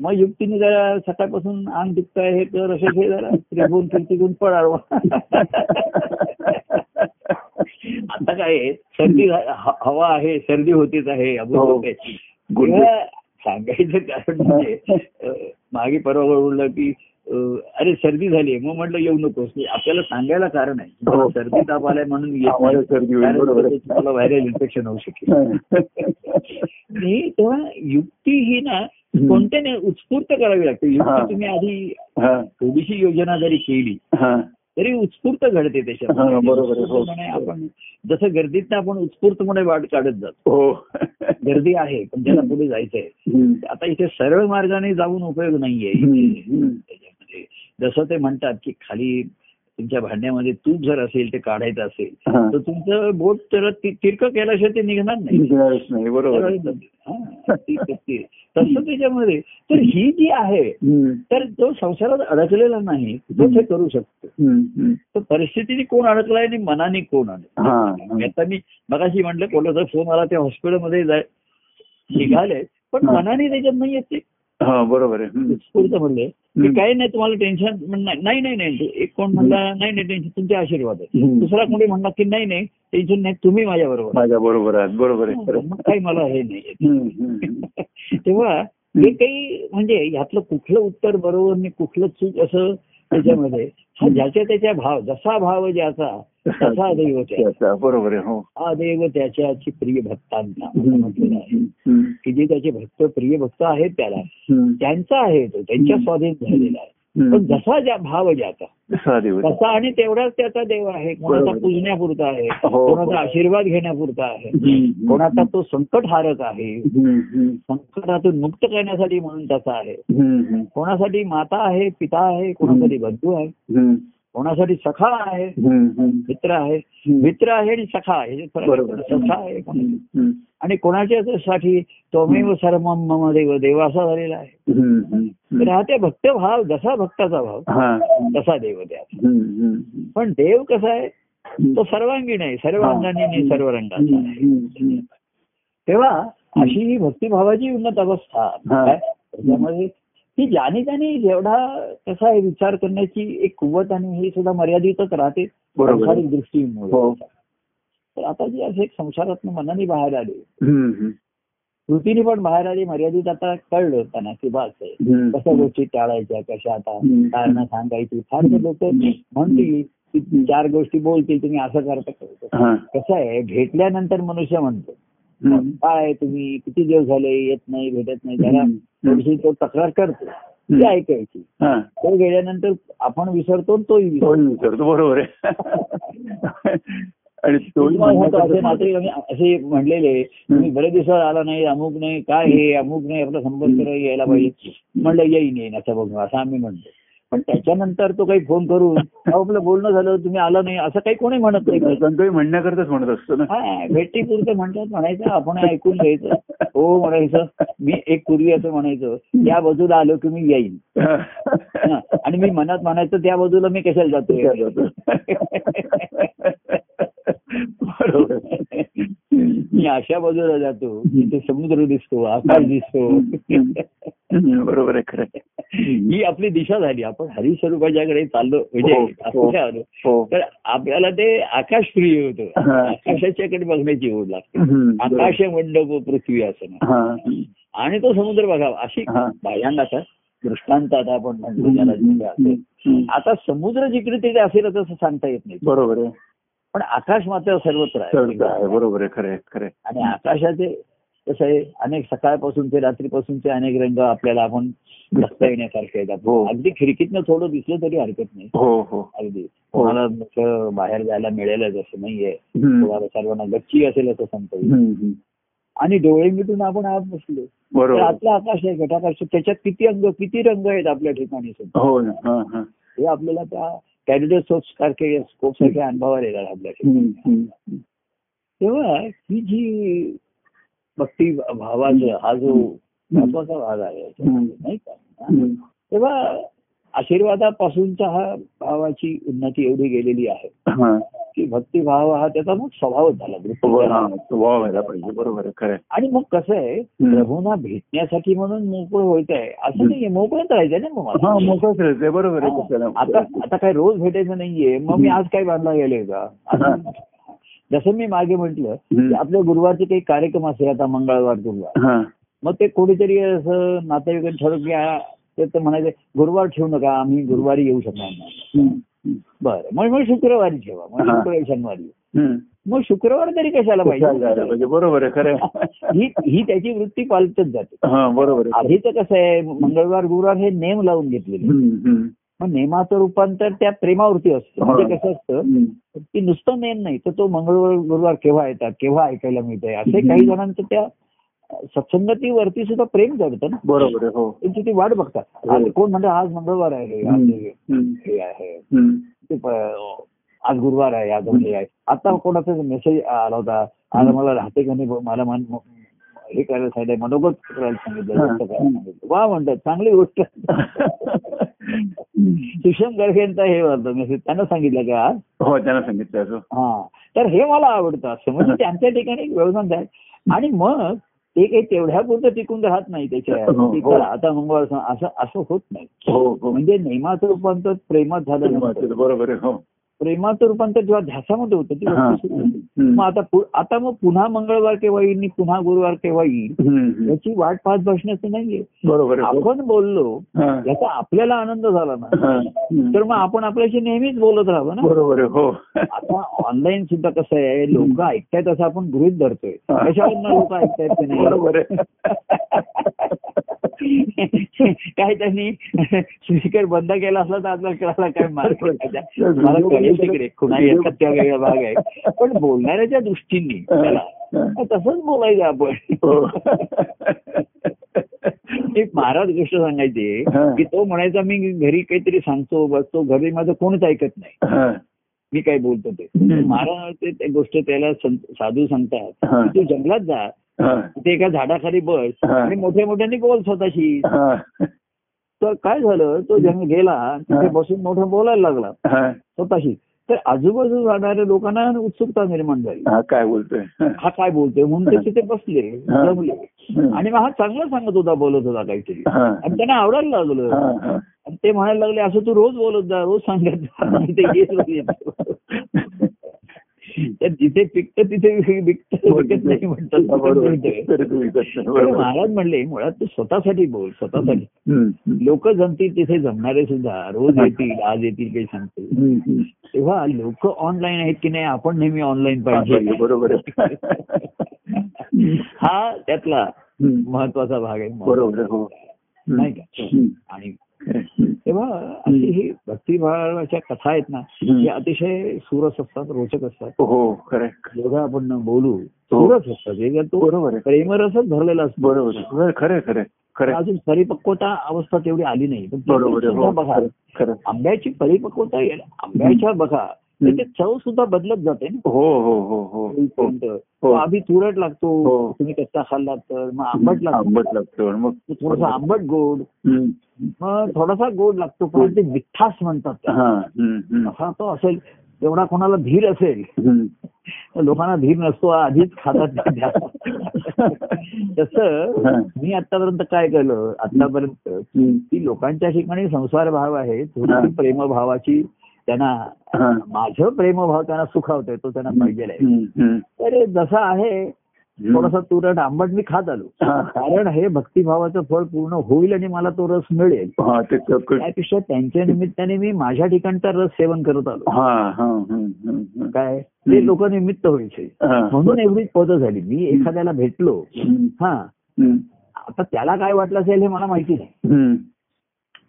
मग युक्तीने जरा सकाळपासून अंग दुखत आहे हे कर असे हे जरा त्रिगुण कीर्तिगुण पडावं आता काय सर्दी हवा आहे सर्दी होतीच आहे हो. होते सांगायचं कारण म्हणजे मागे परवा बोललं की अरे सर्दी झाली मग म्हटलं येऊ नकोस. आपल्याला सांगायला कारण आहे. हो. सर्दी ताप आलाय म्हणून तुम्हाला व्हायरल इन्फेक्शन होऊ शकेल. तेव्हा युक्ती ही ना कोणत्याने उत्स्फूर्त करावी लागते. युक्ती तुम्ही आधी. थोडीशी योजना जरी केली. तरी उत्स्फूर्त घडते त्याच्यात हा, बरोबर. हो. आपण जसं गर्दीत आपण उत्स्फूर्तपणे वाट काढत जातो हो गर्दी आहे पण त्याला पुढे जायचंय. आता इथे सरळ मार्गाने जाऊन उपयोग नाहीये. त्याच्यामध्ये जसं ते म्हणतात की खाली तुमच्या भांड्यामध्ये तूप जर असेल ते काढायचं असेल. तर तुमचं बोट तर ति- तिरकं केल्याशिवाय ते निघणार नाही बरोबर. हा, ती- ती- ती. तसं त्याच्यामध्ये तर ही जी आहे. तर जो संसारात अडकलेला नाही तो ते करू शकतो. तर परिस्थितीने कोण अडकलाय आणि मनाने कोण अडकलाय हा. हा. आता मी मगाशी म्हटलं कोणाचा फोन आला त्या हॉस्पिटलमध्ये जाय निघाले पण. मनाने त्याच्यात नाही येत ते हा बरोबर आहे. उत्स्फूर्त म्हणले. की. काही नाही तुम्हाला टेन्शन नाही नाही नाही. एक कोण म्हणला नाही नाही टेन्शन तुमचे आशीर्वाद आहे. दुसरा कोणी म्हणला की नाही नाही टेन्शन नाही तुम्ही माझ्या बरोबर. माझ्या बरोबर आहे बरोबर आहे काही मला हे नाही. तेव्हा हे काही म्हणजे ह्यातलं कुठलं उत्तर बरोबर आणि कुठलं चूक असं त्याच्यामध्ये. हा ज्याच्या त्याच्या भाव जसा भाव ज्याचा तसा दैव त्याचा. बरोबर आहे हो. हा देव त्याच्याची प्रिय भक्तांना म्हटलेलं आहे. की जे त्याचे भक्त प्रिय भक्त आहेत त्याला त्यांचा आहे तो त्यांच्या स्वाधीन झालेला आहे. पण. जसा ज्या भाव ज्याचा. तसा आणि तेवढाच त्याचा देव आहे. कोणाचा. पूजण्यापुरता आहे. हो. कोणाचा आशीर्वाद घेण्यापुरता आहे. कोणाचा तो संकट हारक आहे. संकटातून मुक्त करण्यासाठी म्हणून त्याचा आहे. कोणासाठी माता आहे पिता आहे कोणासाठी बंधू आहे. कोणासाठी सखा आहे मित्र आहे. मित्र आहे आणि सखा आहे. हे. सखा आहे हम्म, आणि कोणाच्यासाठी त्वमेव सर्वम मम देव देव असा झालेला आहे. हा त्या भक्त भाव जसा भक्ताचा भाव. तसा देव हम्म, पण देव कसा आहे. तो सर्वांगीण आहे. सर्व अंगाने सर्व रंगाचा आहे. तेव्हा अशी ही भक्तिभावाची उन्नत अवस्था. काय त्याच्यामध्ये की ज्याने त्याने जेवढा कसा आहे विचार करण्याची एक कुवत आणि हे सुद्धा मर्यादितच राहते. सांसारिक दृष्टीमुळे हो. तर आता जी असे एक संसारात मनाने बाहेर आले कृतीने पण बाहेर आली मर्यादित आता कळलं त्यांना की बस. कशा गोष्टी टाळायच्या कशा आता. कारण सांगायची फार लोक म्हणतील की चार गोष्टी बोलतील तुम्ही असं करता. हा. कसं आहे भेटल्यानंतर मनुष्य म्हणतो. काय तुम्ही किती दिवस झाले येत नाही भेटत नाही जरा हम्म. थोडीशी तो तक्रार करतो. ती ऐकायची. हा. तो गेल्यानंतर आपण विसरतो तोही विसरतो. बरोबर आहे. आणि असे म्हणलेले तुम्ही बरेच दिवस आला नाही अमुक नाही काय हे अमुक नाही आपला संपर्क यायला पाहिजे. म्हणलं येईन येईन असं बघू असं आम्ही म्हणतो. पण त्याच्यानंतर तो काही फोन करून आपलं बोलणं झालं तुम्ही आला नाही असं काही कोणी म्हणत नाही. म्हणण्याकरताच म्हणत असतो ना. हा भेटी पुरतं म्हणतात म्हणायचं आपण ऐकून घ्यायचं. हो म्हणायचं मी एक पूर्वी असं म्हणायचं त्या बाजूला आलो की मी येईन. आणि मी मनात म्हणायचं त्या बाजूला मी कशाला जातो मी अशा बाजूला जातो तिथे समुद्र दिसतो आकाश दिसतो बरोबर आहे खरं. ही आपली दिशा झाली आपण हरिस्वरूपाच्याकडे चाललो म्हणजे हो, हो. असं आलो हो तर आपल्याला ते आकाश प्रिय होतं. आकाशाच्याकडे बघण्याची ओढ लागते. आकाश मंडप पृथ्वी असं. आणि तो समुद्र बघावा अशी हा. भयांगाचा दृष्टांत आता आपण म्हणतो त्याला. आता समुद्र जिकडे तिथे असेल असं सांगता येत नाही बरोबर आहे पण आकाश मात्र सर्वत्र आहे. बरोबर आहे. खरं खरं. आणि आकाशाचे कसं आहे अनेक सकाळपासूनचे रात्रीपासूनचे अनेक रंग आपल्याला आपण बघता येण्यासारखे आहेत. हो. अगदी खिडकीतनं थोडं दिसलं तरी हरकत नाही. हो हो. अगदी. तुम्हाला नुसतं बाहेर जायला मिळेलच असं नाहीये. तुम्हाला सर्वांना गच्ची असेल असं सांगता येईल. आणि डोळे मिटून आपण आत बसलो. बरोबर. आपलं आकाश आहे घटाकाश. त्याच्यात किती अंग किती रंग आहेत आपल्या ठिकाणी सुद्धा हो हा हा. हे आपल्याला त्या कॅडिडोस्कोप सारखे स्कोप सारख्या अनुभवाला येतात आपल्या ठिकाणी हम्म, हम्म. तेव्हा ही जी भक्ती भावाचा हा जो महत्त्वाचा भाग आहे नाही का. तेव्हा आशीर्वादापासूनचा हा भावाची उन्नती एवढी गेलेली आहे. की भक्तिभाव हा त्याचा मग स्वभावच झाला. स्वभाव व्हायला पाहिजे बरोबर खरं. आणि मग कसं आहे. प्रभूंना भेटण्यासाठी म्हणून मोकळं होत आहे असं नाहीये मोकळंच राहायचं ना मग. हा मोकळच राहते बरोबर आहे आता आता काय रोज भेटायचं नाहीये मग मी आज काय बांधला गेले का जसं मी मागे म्हंटल हम्म. आपल्या गुरुवारचे काही कार्यक्रम असेल आता मंगळवार गुरुवार मग ते कोणीतरी असं नातेवाईक ठरवून की तर म्हणायचे गुरुवार ठेवू नका आम्ही गुरुवारी येऊ शकणार नाही. बरं मग मग शुक्रवारी ठेवा मग. शुक्रवारी शनिवारी. मग शुक्रवार तरी कशाला पाहिजे बरोबर आहे खरं. ही ही त्याची वृत्ती पालतच जाते बरोबर आधीच कसं आहे मंगळवार गुरुवार हे नेम लावून घेतलेले. मग नेमाचं रूपांतर त्या प्रेमावरती असतं हा. म्हणजे कसं असतं. की नुसतं नेम नाही तर तो मंगळवार गुरुवार केव्हा येतात केव्हा ऐकायला मिळतंय असे काही जणांचं त्या सत्संगतीवरती सुद्धा प्रेम करतं ना. बरोबर हो. त्यांची ती वाट बघतात. आज कोण म्हणतं आज मंगळवार आहे आज. हे. हे आहे. आज गुरुवार आहे आज हे आहे. आता कोणाचा मेसेज आला होता आज मला राहते का नाही मला मन हे करायला सांगितलं मनोगत करायला सांगितलं हा. वा म्हणतात चांगली गोष्ट. सुषम गर्गेंचा हे होतं मेसेज त्यांना सांगितलं का आज? हो त्यांना सांगितलं असं. हा. तर हे मला आवडतं असं. म्हणजे त्यांच्या ठिकाणी व्यवधान आहे आणि मग ते काही तेवढ्या पुरतं टिकून राहत नाही त्याच्या हो, हो. आता सण असं असं होत नाही हो म्हणजे नेमाचं रूपांतर प्रेमात झालं. बरोबर आहे हो प्रेमाचं रूपांतर जेव्हा ध्यासामध्ये होतं ती. मग आता आता मग पुन्हा मंगळवार केव्हा येईल आणि पुन्हा गुरुवार केव्हा येईल. याची वाट पाहत बसण्याचं नाहीये बरोबर. आपण बोललो. याचा आपल्याला आनंद झाला ना. तर मग आपण आपल्याशी नेहमीच बोलत राहावं ना बरोबर हो आता ऑनलाईन सुद्धा कसं आहे लोक ऐकतायत असं आपण गृहित धरतोय. कशावरनं लोक ऐकतायत की नाही बरोबर काय त्यांनी स्पीकर बंद केला असला तर आपल्याला काय मार्ग. मला तिकडे त्या वेगळा भाग आहे पण बोलणाऱ्याच्या दृष्टीने त्याला तसंच बोलायचं आपण हो. एक महाराज गोष्ट सांगायची. की तो म्हणायचा मी घरी काहीतरी सांगतो बसतो घरी माझं कोणीच ऐकत नाही. मी काय बोलतो ते. महाराज ते ते गोष्ट त्याला साधू सांगतात. की तू जंगलात जा. तिथे एका झाडाखाली बस. आणि मोठ्या मोठ्याने बोल स्वतःशी. तर काय झालं? तो जंग गेला तिथे. बसून मोठं बोलायला लागला. स्वतःशी. तर आजूबाजू राहणाऱ्या लोकांना उत्सुकता निर्माण झाली. हा काय बोलतोय? हा. काय बोलतोय? म्हणून ते तिथे बसले. जमले. आणि मग हा चांगला सांगत होता बोलत होता काहीतरी. आणि त्यांना आवडायला लागलं. आणि ते म्हणायला लागले असं तू रोज बोलत जा रोज सांगत जा. ते. तर जिथे पिकतं तिथे विकत विकत नाही म्हणतात. महाराज म्हणले मुळात तू स्वतःसाठी बोल स्वतःसाठी. लोक जमतील तिथे जमणारे सुद्धा रोज येतील आज येतील काही सांगतील. तेव्हा लोक ऑनलाईन आहेत की नाही आपण नेहमी ऑनलाईन हा, पाहिजे बरोबर आहे हा त्यातला. महत्त्वाचा भाग आहे हो नाही का. आणि. तेव्हा अशी ही भक्तिभावाच्या कथा आहेत ना. हे अतिशय सुरस असतात रोचक असतात. हो खरं आहे. जेवढं आपण बोलू सुरस असतात. हे तो बरोबर प्रेमरसच भरलेला असतो. बरोबर. खरं खरं खरं. खरं. अजून परिपक्वता अवस्था तेवढी आली नाही. पण हो बघा खरं खरं आंब्याची परिपक्वता आंब्याच्या बघा त्याची चव सुद्धा बदलत जाते ना. हो हो हो हो हो. हो. आधी तुरट लागतो हो. तुम्ही कच्चा खाल्लात तर मग आंबट लागतो आंबट लागतो. मग थोडासा आंबट गोड. मग थोडासा गोड लागतो पण ते मिठास म्हणतात. हा. असा तो असेल तेवढा कोणाला धीर असेल लोकांना धीर नसतो आधीच खातात तसं. मी आतापर्यंत काय केलं आतापर्यंत. की लोकांच्या ठिकाणी संसार भाव आहे. थोडी प्रेमभावाची त्यांना. माझं प्रेमभाव त्यांना सुखावतोय तो त्यांना पाहिजे आहे. तर जसा आहे थोडासा तुरट आंबट मी खात आलो. कारण हे भक्तिभावाचं फळ पूर्ण होईल आणि मला तो रस मिळेल. हा ते त्यापेक्षा त्यांच्या निमित्ताने मी माझ्या ठिकाणचा रस सेवन करत आलो. हा हा. काय? ते लोक निमित्त व्हायचे. म्हणून एवढीच पद झाली. मी एखाद्याला भेटलो. हा. आता त्याला काय वाटलं असेल हे मला माहिती नाही.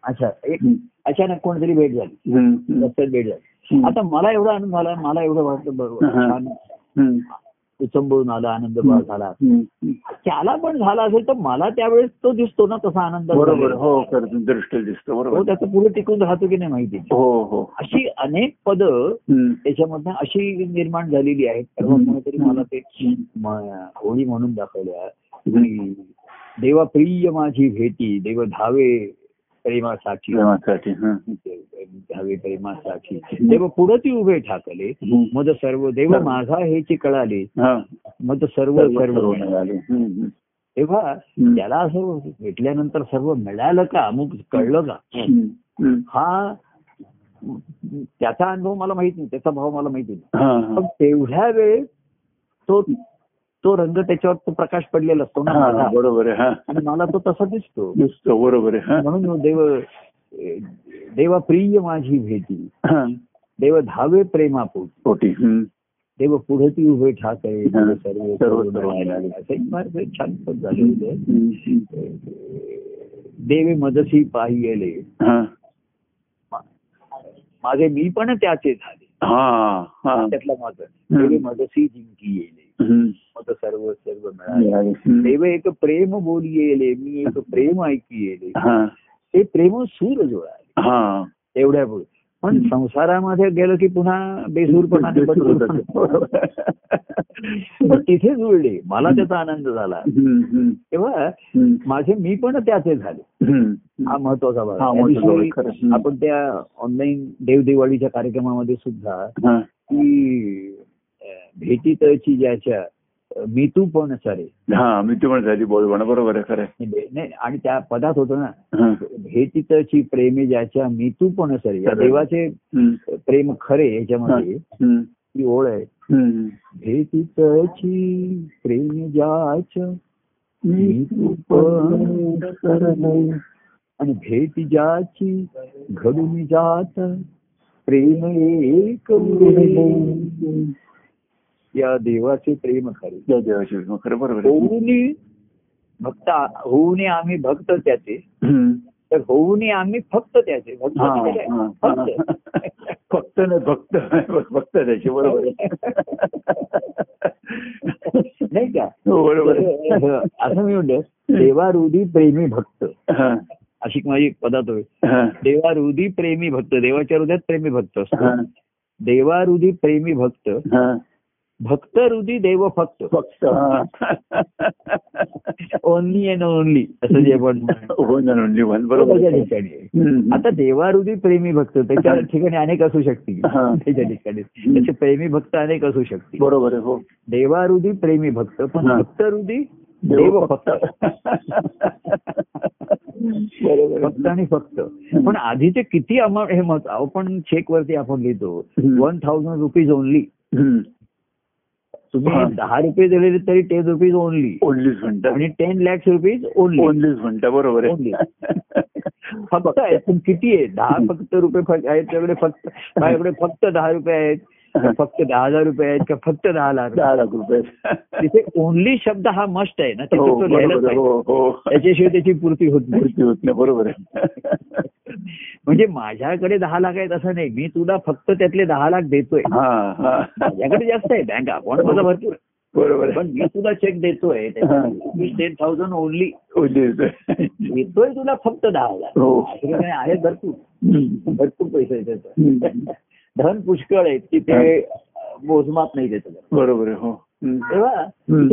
अच्छा एक अचानक कोणतरी भेट झाली. रस्त्यात भेट झाली. आता मला एवढा आनंद झाला मला एवढं वाटलं बरोबर. उचंबळून आला आनंद झाला. त्याला पण झाला असेल तर मला त्यावेळेस तो दिसतो ना तसा आनंद. बरोबर. हो दृष्ट दिसतो. बरोबर. त्याचं पुढे टिकून राहतो की नाही माहिती. हो हो. अशी अनेक पद त्याच्यामधनं अशी निर्माण झालेली आहेत. कोणीतरी मला ते होळी म्हणून दाखवल्या. देवा प्रिय माझी भेटी देव धावे. प्रेमासाठी प्रेमासाठी हं. धावे प्रेमासाठी देव पुढती उभे ठाकले. मद सर्व देव. माझा कळाले हा. मद सर्व सर्व सर्व सर्व. तेव्हा. त्याला असं भेटल्यानंतर सर्व मिळालं का अमुक कळलं का. हा त्याचा अनुभव मला माहीत नाही त्याचा भाव मला माहिती नाही. पण तेवढ्या वेळ तो तो रंग त्याच्यावर तो प्रकाश पडलेला असतो ना. बरोबर आहे आणि मला तो तसा दिसतो दिसतो बरोबर आहे. म्हणून देव देवा प्रिय माझी भेटी. देव धावे प्रेमापोटी पोटी. देव उभे हा. मिळाले. असं एक फार एक छान पद झालं होतं. देवे मदसी पाहिलेले. माझे मी पण त्याचे झाले त्यातलं माझं. देवे मदसी जिंकी येले. मग सर्व सर्व मिळाले. देव एक प्रेम बोली येले मी एक प्रेम ऐकी येले हा ते प्रेम सूर जुळाले हा एवढ्या पुढे पण. संसारामध्ये गेलं की पुन्हा. बरोबर. पण तिथे जुळले मला त्याचा आनंद झाला तेव्हा. माझे मी पण त्याचे झाले. हा महत्त्वाचा भाग हा. आपण त्या ऑनलाईन देवदिवाळीच्या कार्यक्रमामध्ये सुद्धा. की भेटीतची ज्याच्या मी तू पण सरे हा मी ती पण झाली बोल म्हणा बरोबर आहे खरं. नाही आणि त्या पदात होतं ना. भेटीतची प्रेमी ज्याच्या मी तू पण सरे या. देवाचे. प्रेम खरे याच्यामध्ये. ती ओळ आहे. भेटीतची प्रेम ज्याच्या मी तू पण. आणि भेट ज्याची घडून जात प्रेम एक. या देवाचे प्रेम खरे. देवाची खरं बरोबर. होऊनी भक्त होऊन आम्ही भक्त त्याचे. तर होऊन आम्ही फक्त त्याचे. भक्त म्हणजे फक्त. फक्त नाही भक्त भक्त त्याचे बरोबर. नाही का? हो, बरोबर. असं मी म्हणतो देवारुधी प्रेमी भक्त. अशी माझी पदात होय हा, देवारुधी प्रेमी भक्त. देवाच्या हृदयात प्रेमी भक्त असतो. देवारुधी प्रेमी भक्त. हा. भक्त रुधी देव फक्त फक्त हा. ओनली अँड ओनली असं जे आपण म्हणतो. हो ना नोंदणी म्हण बरोबर आहे. ठिकाणी. आता देवारुधी प्रेमी भक्त त्याच्या ठिकाणी अनेक असू शकतील हा. त्याच्या ठिकाणी त्याचे प्रेमी भक्त अनेक असू शकतील बरोबर हो देवारुधी प्रेमी भक्त पण हा. भक्त रुधी देव फक्त बरोबर फक्त आणि फक्त पण आधीचे किती अमाऊंट हे मत आपण चेक वरती आपण लिहितो. One thousand rupees only. तुम्ही हा. दहा रुपये दिलेले तरी टेन रुपीज ओनली ओनलीच म्हणतात आणि टेन लॅक्स रुपीज ओनली ओनलीच म्हणता बरोबर फक्त आहे पण किती आहे? दहा फक्त रुपये आहेत त्याकडे फक्त माझ्याकडे फक्त दहा रुपये आहेत. फक्त दहा हजार रुपये आहेत का फक्त दहा लाख दहा लाख रुपये. तिथे ओनली शब्द हा मस्ट आहे ना हो त्याच्यात तो लिहायलाच आहे. पाहिजे. हो हो. त्याच्याशिवाय त्याची पूर्ती होत नाही. पूर्ती होत नाही बरोबर आहे. म्हणजे माझ्याकडे दहा लाख आहेत असं नाही मी तुला फक्त त्यातले दहा लाख देतोय. हा हा. माझ्याकडे जास्त आहे बँक अकाउंट माझा भरपूर. बरोबर पण मी तुला चेक देतोय टेन थाउजंड ओनली. देतोय तुला फक्त दहा हजार. हो. आहेत भरपूर. भरपूर पैसे. धन पुष्कळ आहेत की ते मोजमाप नाही त्याचं बरोबर आहे हो. तेव्हा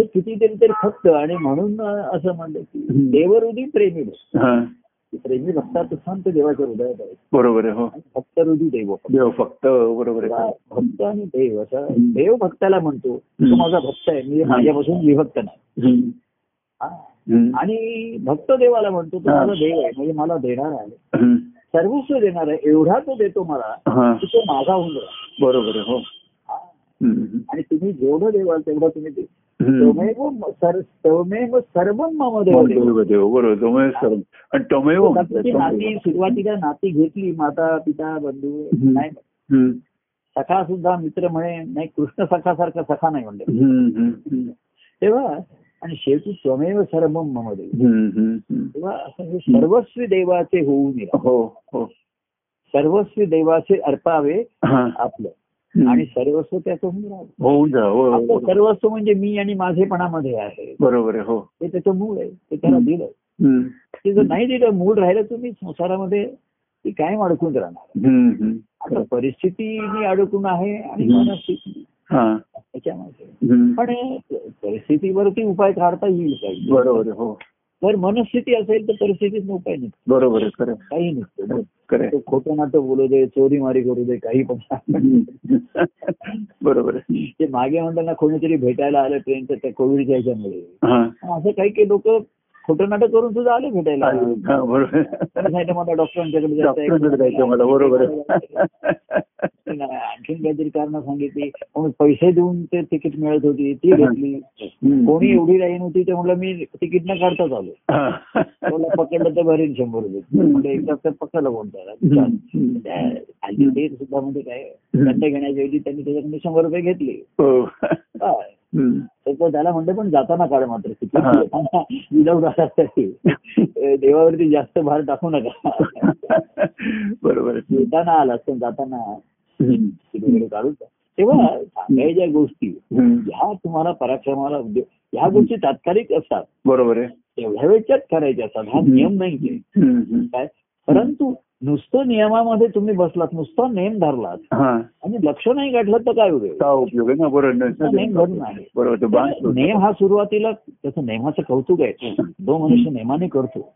कितीतरी तरी फक्त आणि म्हणून असं म्हणलं की. देवरुधी प्रेमी भक्त. हा प्रेमी भक्ताचं स्थान ते देवाच्या हृदयात आहे बरोबर आहे हो भक्त रुधी देव. देव फक्त बरोबर आहे भक्त आणि देव असं. देव भक्ताला म्हणतो तो. माझा भक्त आहे मी हा. माझ्यापासून विभक्त नाही. हा. आणि भक्त देवाला म्हणतो तो हा. माझा देव आहे म्हणजे मला देणार आहे. सर्वस्व देणार आहे एवढा तो देतो मला हा. की तो माझा होऊन राहा बरोबर हो. हा. आणि तुम्ही जेवढं देवाल तेवढं तुम्ही दे. त्वमेव सर्व मम देव देव. बरोबर भक्ताची नाती सुरुवातीला नाती घेतली माता पिता बंधू. नाही. सखा सुद्धा मित्र म्हणे नाही कृष्ण सखासारखा सखा नाही म्हणले. तेव्हा आणि शेवटी त्वमेव सर्व मम देव. तेव्हा असं हे सर्वस्वी देवाचे होऊ नये हो. हो. सर्वस्वी देवाचे अर्पावे हा. आपलं. आणि सर्वस्व त्याचं होऊन राहावं हो आपलं हो. सर्वस्व म्हणजे मी आणि माझेपणामध्ये आहे. बरोबर आहे हो. ते त्याचं मूळ आहे ते त्याला दिलं. ते जर नाही दिलं मूळ राहिलं तुम्ही संसारामध्ये ती कायम अडकून राहणार. आता परिस्थितीने अडकून आहे आणि. मनस्थिती हा. त्याच्यामध्ये. पण परिस्थितीवरती उपाय काढता येईल काही. बरोबर आहे हो. जर मनस्थिती असेल तर परिस्थितीत उपाय निघतो बरोबर काही निघतो खरं आहे. तो खोटं नाटक बोलू दे चोरी मारी करू दे काही पण. बरोबर आहे. ते मागे म्हणताना कोणीतरी भेटायला आलं ट्रेनच्या त्या कोविडच्या ह्याच्यामुळे. हा असं काही काही लोक खोटं नाटक करून सुद्धा आले भेटायला. मला डॉक्टरांच्याकडे आणखीन काहीतरी कारण सांगितली. म्हणून पैसे देऊन ते तिकीट मिळत होती ती घेतली. कोणी एवढी लाईन होती ते म्हणलं मी तिकीट न काढताच आलो. मला पकडलं तर भरेन शंभर रुपये. म्हणजे एकदा तर पकडलं कोणत्याला हम्म. त्या हल्ली ते सुद्धा म्हणजे काय दंड घेण्याच्या ऐवजी त्यांनी त्याच्याकडे शंभर रुपये घेतले. हो. तर त्याला म्हणतो पण जाताना काढ मात्र. विदाऊट आला तरी. अ, देवावरती जास्त भार टाकू नका. बरोबर येताना आला पण जाताना. हम्म. तिकडे काढू का? तेव्हा सांगायच्या गोष्टी. ह्या तुम्हाला पराक्रमाला ह्या गोष्टी तात्कालिक असतात. बरोबर आहे. तेवढ्या वेळच्याच करायच्या असतात. हा नियम. हम्म. काय? परंतु नुसतं नियमामध्ये तुम्ही बसलात नुसतं नेम धरलात हा. आणि लक्ष नाही गाठलं तर काय उपयोग नेम आहे. तर नेम हा सुरुवातीला त्याचं नेमाचं कौतुक आहे. जो मनुष्य नेमाने करतो.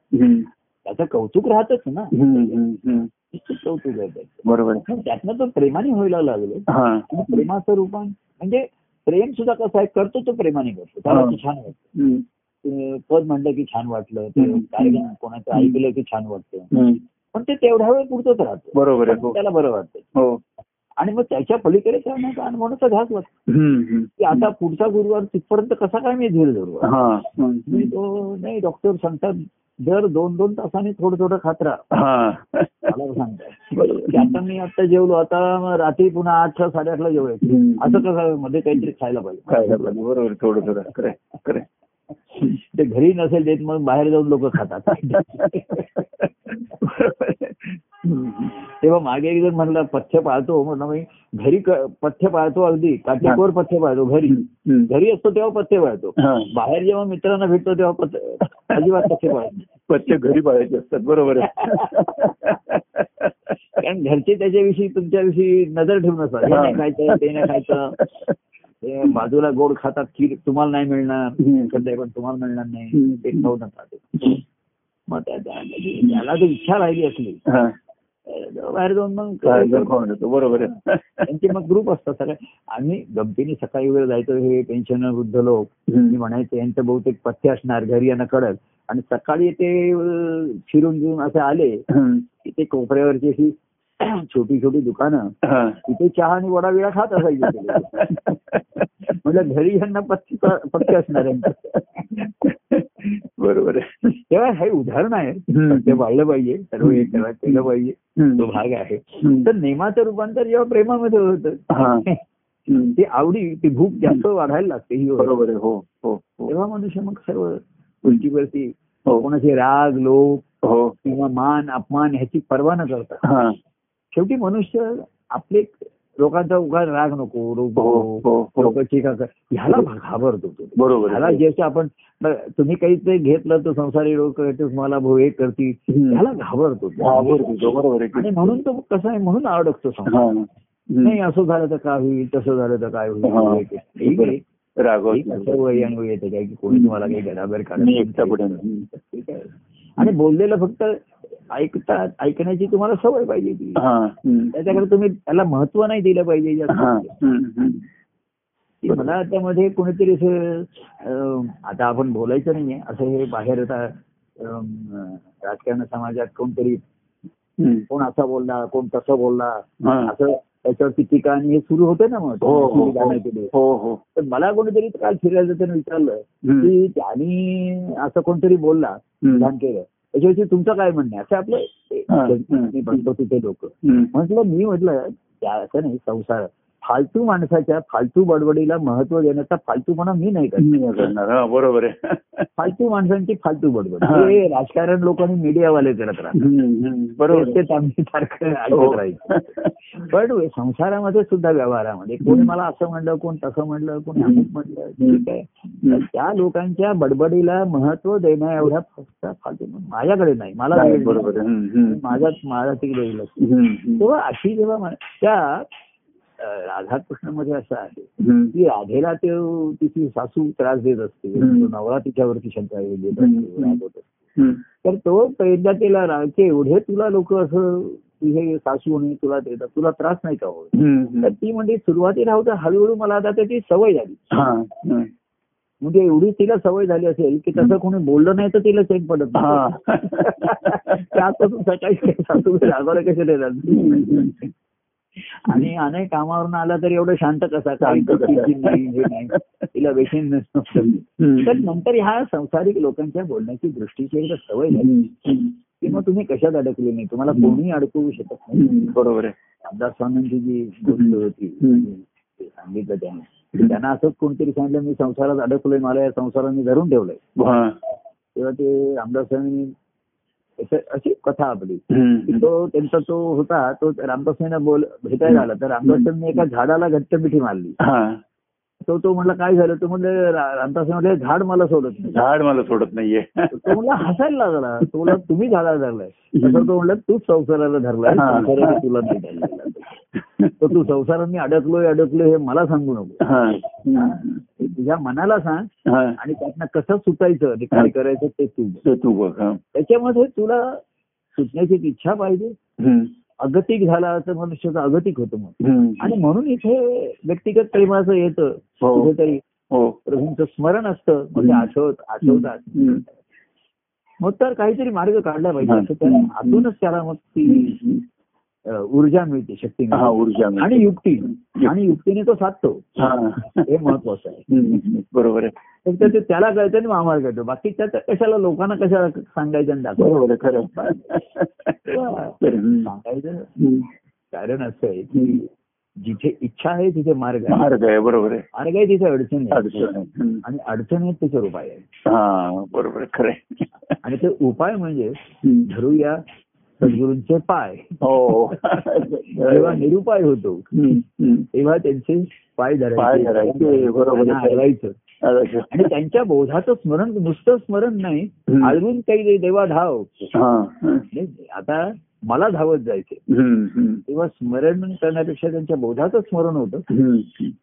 त्याचं कौतुक राहतच ना. कौतुक आहे बरोबर. त्यातनं तो प्रेमाने व्हायला लागलो. प्रेमाचं रूपान म्हणजे प्रेम सुद्धा कसं आहे? करतो तो प्रेमाने करतो. त्याला छान वाटतं. पद म्हणलं की छान वाटलं. कार्यक्रम कोणाचं ऐकलं की छान वाटतं. पण ते तेवढ्या वेळ पुरतच राहतं. बरोबर हो. त्याला बरं वाटतं. हो. आणि मग त्याच्या पलीकडे अनुभवाचा घास वाटतो. की आता पुढचा गुरुवार तिथपर्यंत कसा काय मी धीर धरू? हा. तो नाही डॉक्टर सांगतात दर दोन दोन तासांनी थोडं थोडं खात राहा. मला सांगतात. आता मी आता जेवलो आता रात्री पुन्हा आठ साडेआठला जेवायचं. असं कसं मध्ये काहीतरी खायला पाहिजे? बरोबर थोडं थोडं. ते घरी नसेल देत मग बाहेर जाऊन लोक खातात. तेव्हा मागे एक जण म्हणलं पथ्य पाळतो. म्हणलं मी घरी पथ्य पाळतो अगदी. काटेकोर पथ्य पाळतो घरी. घरी असतो तेव्हा पथ्य पाळतो. बाहेर जेव्हा मित्रांना भेटतो तेव्हा पथ्य अजिबात पथ्य पाळतो पथ्य घरी पाळायचे असतात बरोबर आहे. कारण घरचे त्याच्याविषयी तुमच्याविषयी नजर ठेवून असतात. हे नाही खायचं ते नाही खायचं. ते बाजूला गोड खातात खीर तुम्हाला नाही मिळणार पण तुम्हाला मिळणार नाही. ते खाऊ नका ते. मग त्या- त्याला जर इच्छा राहिली असली हा. बाहेर जाऊन मग बरोबर आहे त्यांचे मग ग्रुप असतात सगळे आम्ही गमतीने सकाळी वेळ जायचो हे पेन्शन वृद्ध लोक मी. म्हणायचे यांचं बहुतेक पथ्य असणार घरी यांना कळत आणि सकाळी ते फिरून घेऊन असे आले. की ते कोपऱ्यावरची अशी छोटी छोटी दुकानं. तिथे चहा आणि वडा विडा खात असायचे लोक. म्हटलं घरी यांना पथ्य पथ्य असणार बरोबर आहे तेव्हा हे उदाहरण आहे. ते वाढलं पाहिजे सर्व हे केलं पाहिजे तो. भाग आहे. तर नेमाचं रूपांतर जेव्हा प्रेमामध्ये होतं. ती आवडी ती भूक जास्त वाढायला लागते ही. बरोबर आहे हो हो हो तेव्हा मनुष्य मग सर्व उलटीवरती हो कोणाचे राग लोभ हो किंवा मान अपमान ह्याची पर्वा न करता शेवटी मनुष्य आपले लोकांचा उगा राग नको रोग हो हो हो. लोक टीका कर ह्याला घाबरतो बरोबर ह्याला ज्याचं आपण तुम्ही काही ते घेतलं तर संसारी लोक तुम्हाला भो हे करतील. ह्याला घाबरतो आणि म्हणून तो कसं आहे म्हणून अडकतो संसार. नाही असं झालं तर काय होईल तसं झालं तर काय. होईल ठीक आहे. ठीक वय येतं काय की कोणी तुम्हाला काही काढत नाही. ठीक आहे. आणि बोललेलं फक्त ऐकता ऐकण्याची तुम्हाला सवय पाहिजे ती हा. त्याच्याकडे तुम्ही त्याला महत्त्व नाही दिलं पाहिजे हा. जास्त. मला त्यामध्ये कोणीतरी असं आता आपण बोलायचं नाहीये असं हे बाहेर आता राजकारण समाजात कोणतरी. कोण असा बोलला कोण तसं बोलला. असं त्याच्यावरती टीका आणि हे सुरू होते ना मग हो हो गाणं केले. हो हो तर मला कोणीतरी काल फिरायला जाताना विचारलं. की त्यांनी असं कोणतरी बोलला. विधान केलं त्याच्याविषयी तुमचं काय म्हणणं असं आपलं. ते म्हणतो तिथे लोक. म्हटलं मी म्हटलं त्या असं नाही संसार फालतू माणसाच्या फालतू बडबडीला महत्त्व देण्याचा फालतूपणा मी नाही करत मी नाही करणार हा बरोबर आहे फालतू माणसांची फालतू बडबड हा. राजकारण लोक आणि मीडियावाले करत राहतात. बरोबर आम्ही सारखं हो. ऐकत पण संसारामध्ये सुद्धा व्यवहारामध्ये कोणी मला असं म्हणलं कोण तसं म्हणलं कोणी अमुक म्हणलं ठीक आहे त्या लोकांच्या बडबडीला महत्त्व देण्या एवढ्या फक्त फालतू माझ्याकडे नाही मला. बरोबर. हम्म. माझा माझा तिकडे. तेव्हा अशी जेव्हा त्या राधाकृष्णामध्ये असं आहे. की राधेला ते तिची सासू त्रास देत असते नवरा तिच्यावरती शंका देत असते. रागवत. तर तो पहिल्या तिला राहते एवढे तुला लोक असं तुझे सासू आणि तुला देतात तुला त्रास नाही का होत. तर ती म्हणजे सुरुवातीला होतं हळूहळू मला आता त्याची सवय झाली. म्हणजे एवढी तिला सवय झाली असेल की तसं कोणी बोललं नाही तर तिला चेक पडत हा. नाही. आजपासून सकाळी सासू रागवलं कसे देतात आणि अनेक कामावरून आला तर एवढं शांत कसा? काही नाही तिला बेशीन नसतं. तर नंतर ह्या संसारिक लोकांच्या बोलण्याची दृष्टीची एकदा सवय झाली. की मग तुम्ही कशात अडकले नाही? तुम्हाला कोणी अडकवू शकत नाही. बरोबर आहे. रामदास स्वामींची जी गोष्ट होती सांगितलं त्याने. त्यांना असंच कोणतरी सांगितलं मी संसारात अडकलोय मला या संसाराने धरून ठेवलंय. तेव्हा ते रामदास स्वामी असं- अशी कथा आपली. तो त्यांचा तो होता तो रामदास स्वामींना बोल भेटायला आला. तर रामदास स्वामी एका झाडाला घट्ट मिठी मारली. हा. तो तो म्हणला काय झालं? तो म्हणलं रामदास म्हणले झाड मला सोडत नाही. झाड मला सोडत नाहीये. तो म्हणला हसायला लागला. तो म्हणला तुम्ही झाडाला धरलाय. तसं तो म्हणला तूच संसाराला धरलाय. तुला नाही. तर तू संसाराने अडकलोय अडकलोय हे मला सांगू नको हा. तुझ्या मनाला सांग. आणि त्यातनं कसं सुटायचं ते काय करायचं ते तू. ते बघ. त्याच्यामध्ये तुला सुटण्याची इच्छा पाहिजे. अगतिक झाला तर मनुष्याचं अगतिक होतं मग. आणि म्हणून इथे व्यक्तिगत प्रेमाचं येतं हो. कुठेतरी हो प्रभूंचं स्मरण असतं हम्म. आठवत आठवतात. मग तर काहीतरी मार्ग काढला पाहिजे. असं आतूनच त्याला मग ती ऊर्जा मिळते शक्ती हा ऊर्जा. आणि युक्ती आणि युक्तीने तो साधतो हा. हे महत्वाचं आहे. बरोबर आहे ते त्याला कळतं आणि महामार्ग कळतो बाकी त्यात कशाला लोकांना कशाला सांगायचं आणि दाखवायचं खरं. सांगायचं. कारण असं आहे की जिथे इच्छा आहे तिथे मार्ग आहे मार्ग आहे बरोबर आहे मार्ग आहे तिथे अडचण आहे अडचण. आणि अडचण त्याच्यावर उपाय आहे हा बरोबर आहे खरं आहे. आणि ते उपाय म्हणजे. धरूया सद्गुरूंचे पाय हो जेव्हा निरुपाय होतो. तेव्हा त्यांचे पाय धरायचे, बरोबर हलवायचं. आणि त्यांच्या बोधाचं स्मरण नुसतं स्मरण नाही. अजून काही देवा धाव हा. नाही, आता मला धावत जायचे. तेव्हा स्मरण करण्यापेक्षा त्यांच्या बोधाचं स्मरण होतं.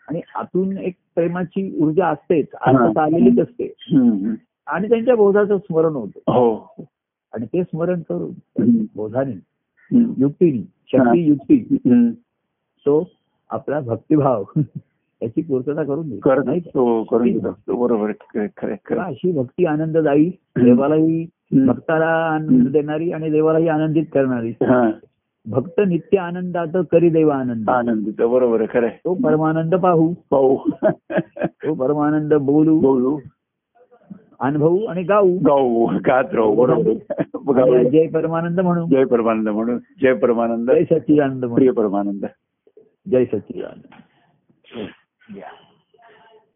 आणि आतून एक प्रेमाची ऊर्जा असतेच आता आलेलीच असते. आणि त्यांच्या बोधाचं स्मरण होतं हो आणि ते स्मरण करून. बोधाने. युक्तीने शक्ती युक्ती. तो आपला भक्तिभाव याची पूर्तता करून. अशी भक्ती आनंददायी देवालाही. भक्ताला आनंद देणारी आणि देवालाही आनंदित करणारी हा. भक्त नित्य आनंदात करी देवा आनंद आनंदित बरोबर खरं. तो परमानंद पाहू पाहू तो परमानंद बोलू बोलू अनुभवू आणि गाऊ. गाऊ गात राहू बरोबर. जय परमानंद म्हणून जय परमानंद म्हणून जय परमानंद. जय सच्चिदानंद प्रिय परमानंद. जय सच्चिदानंद.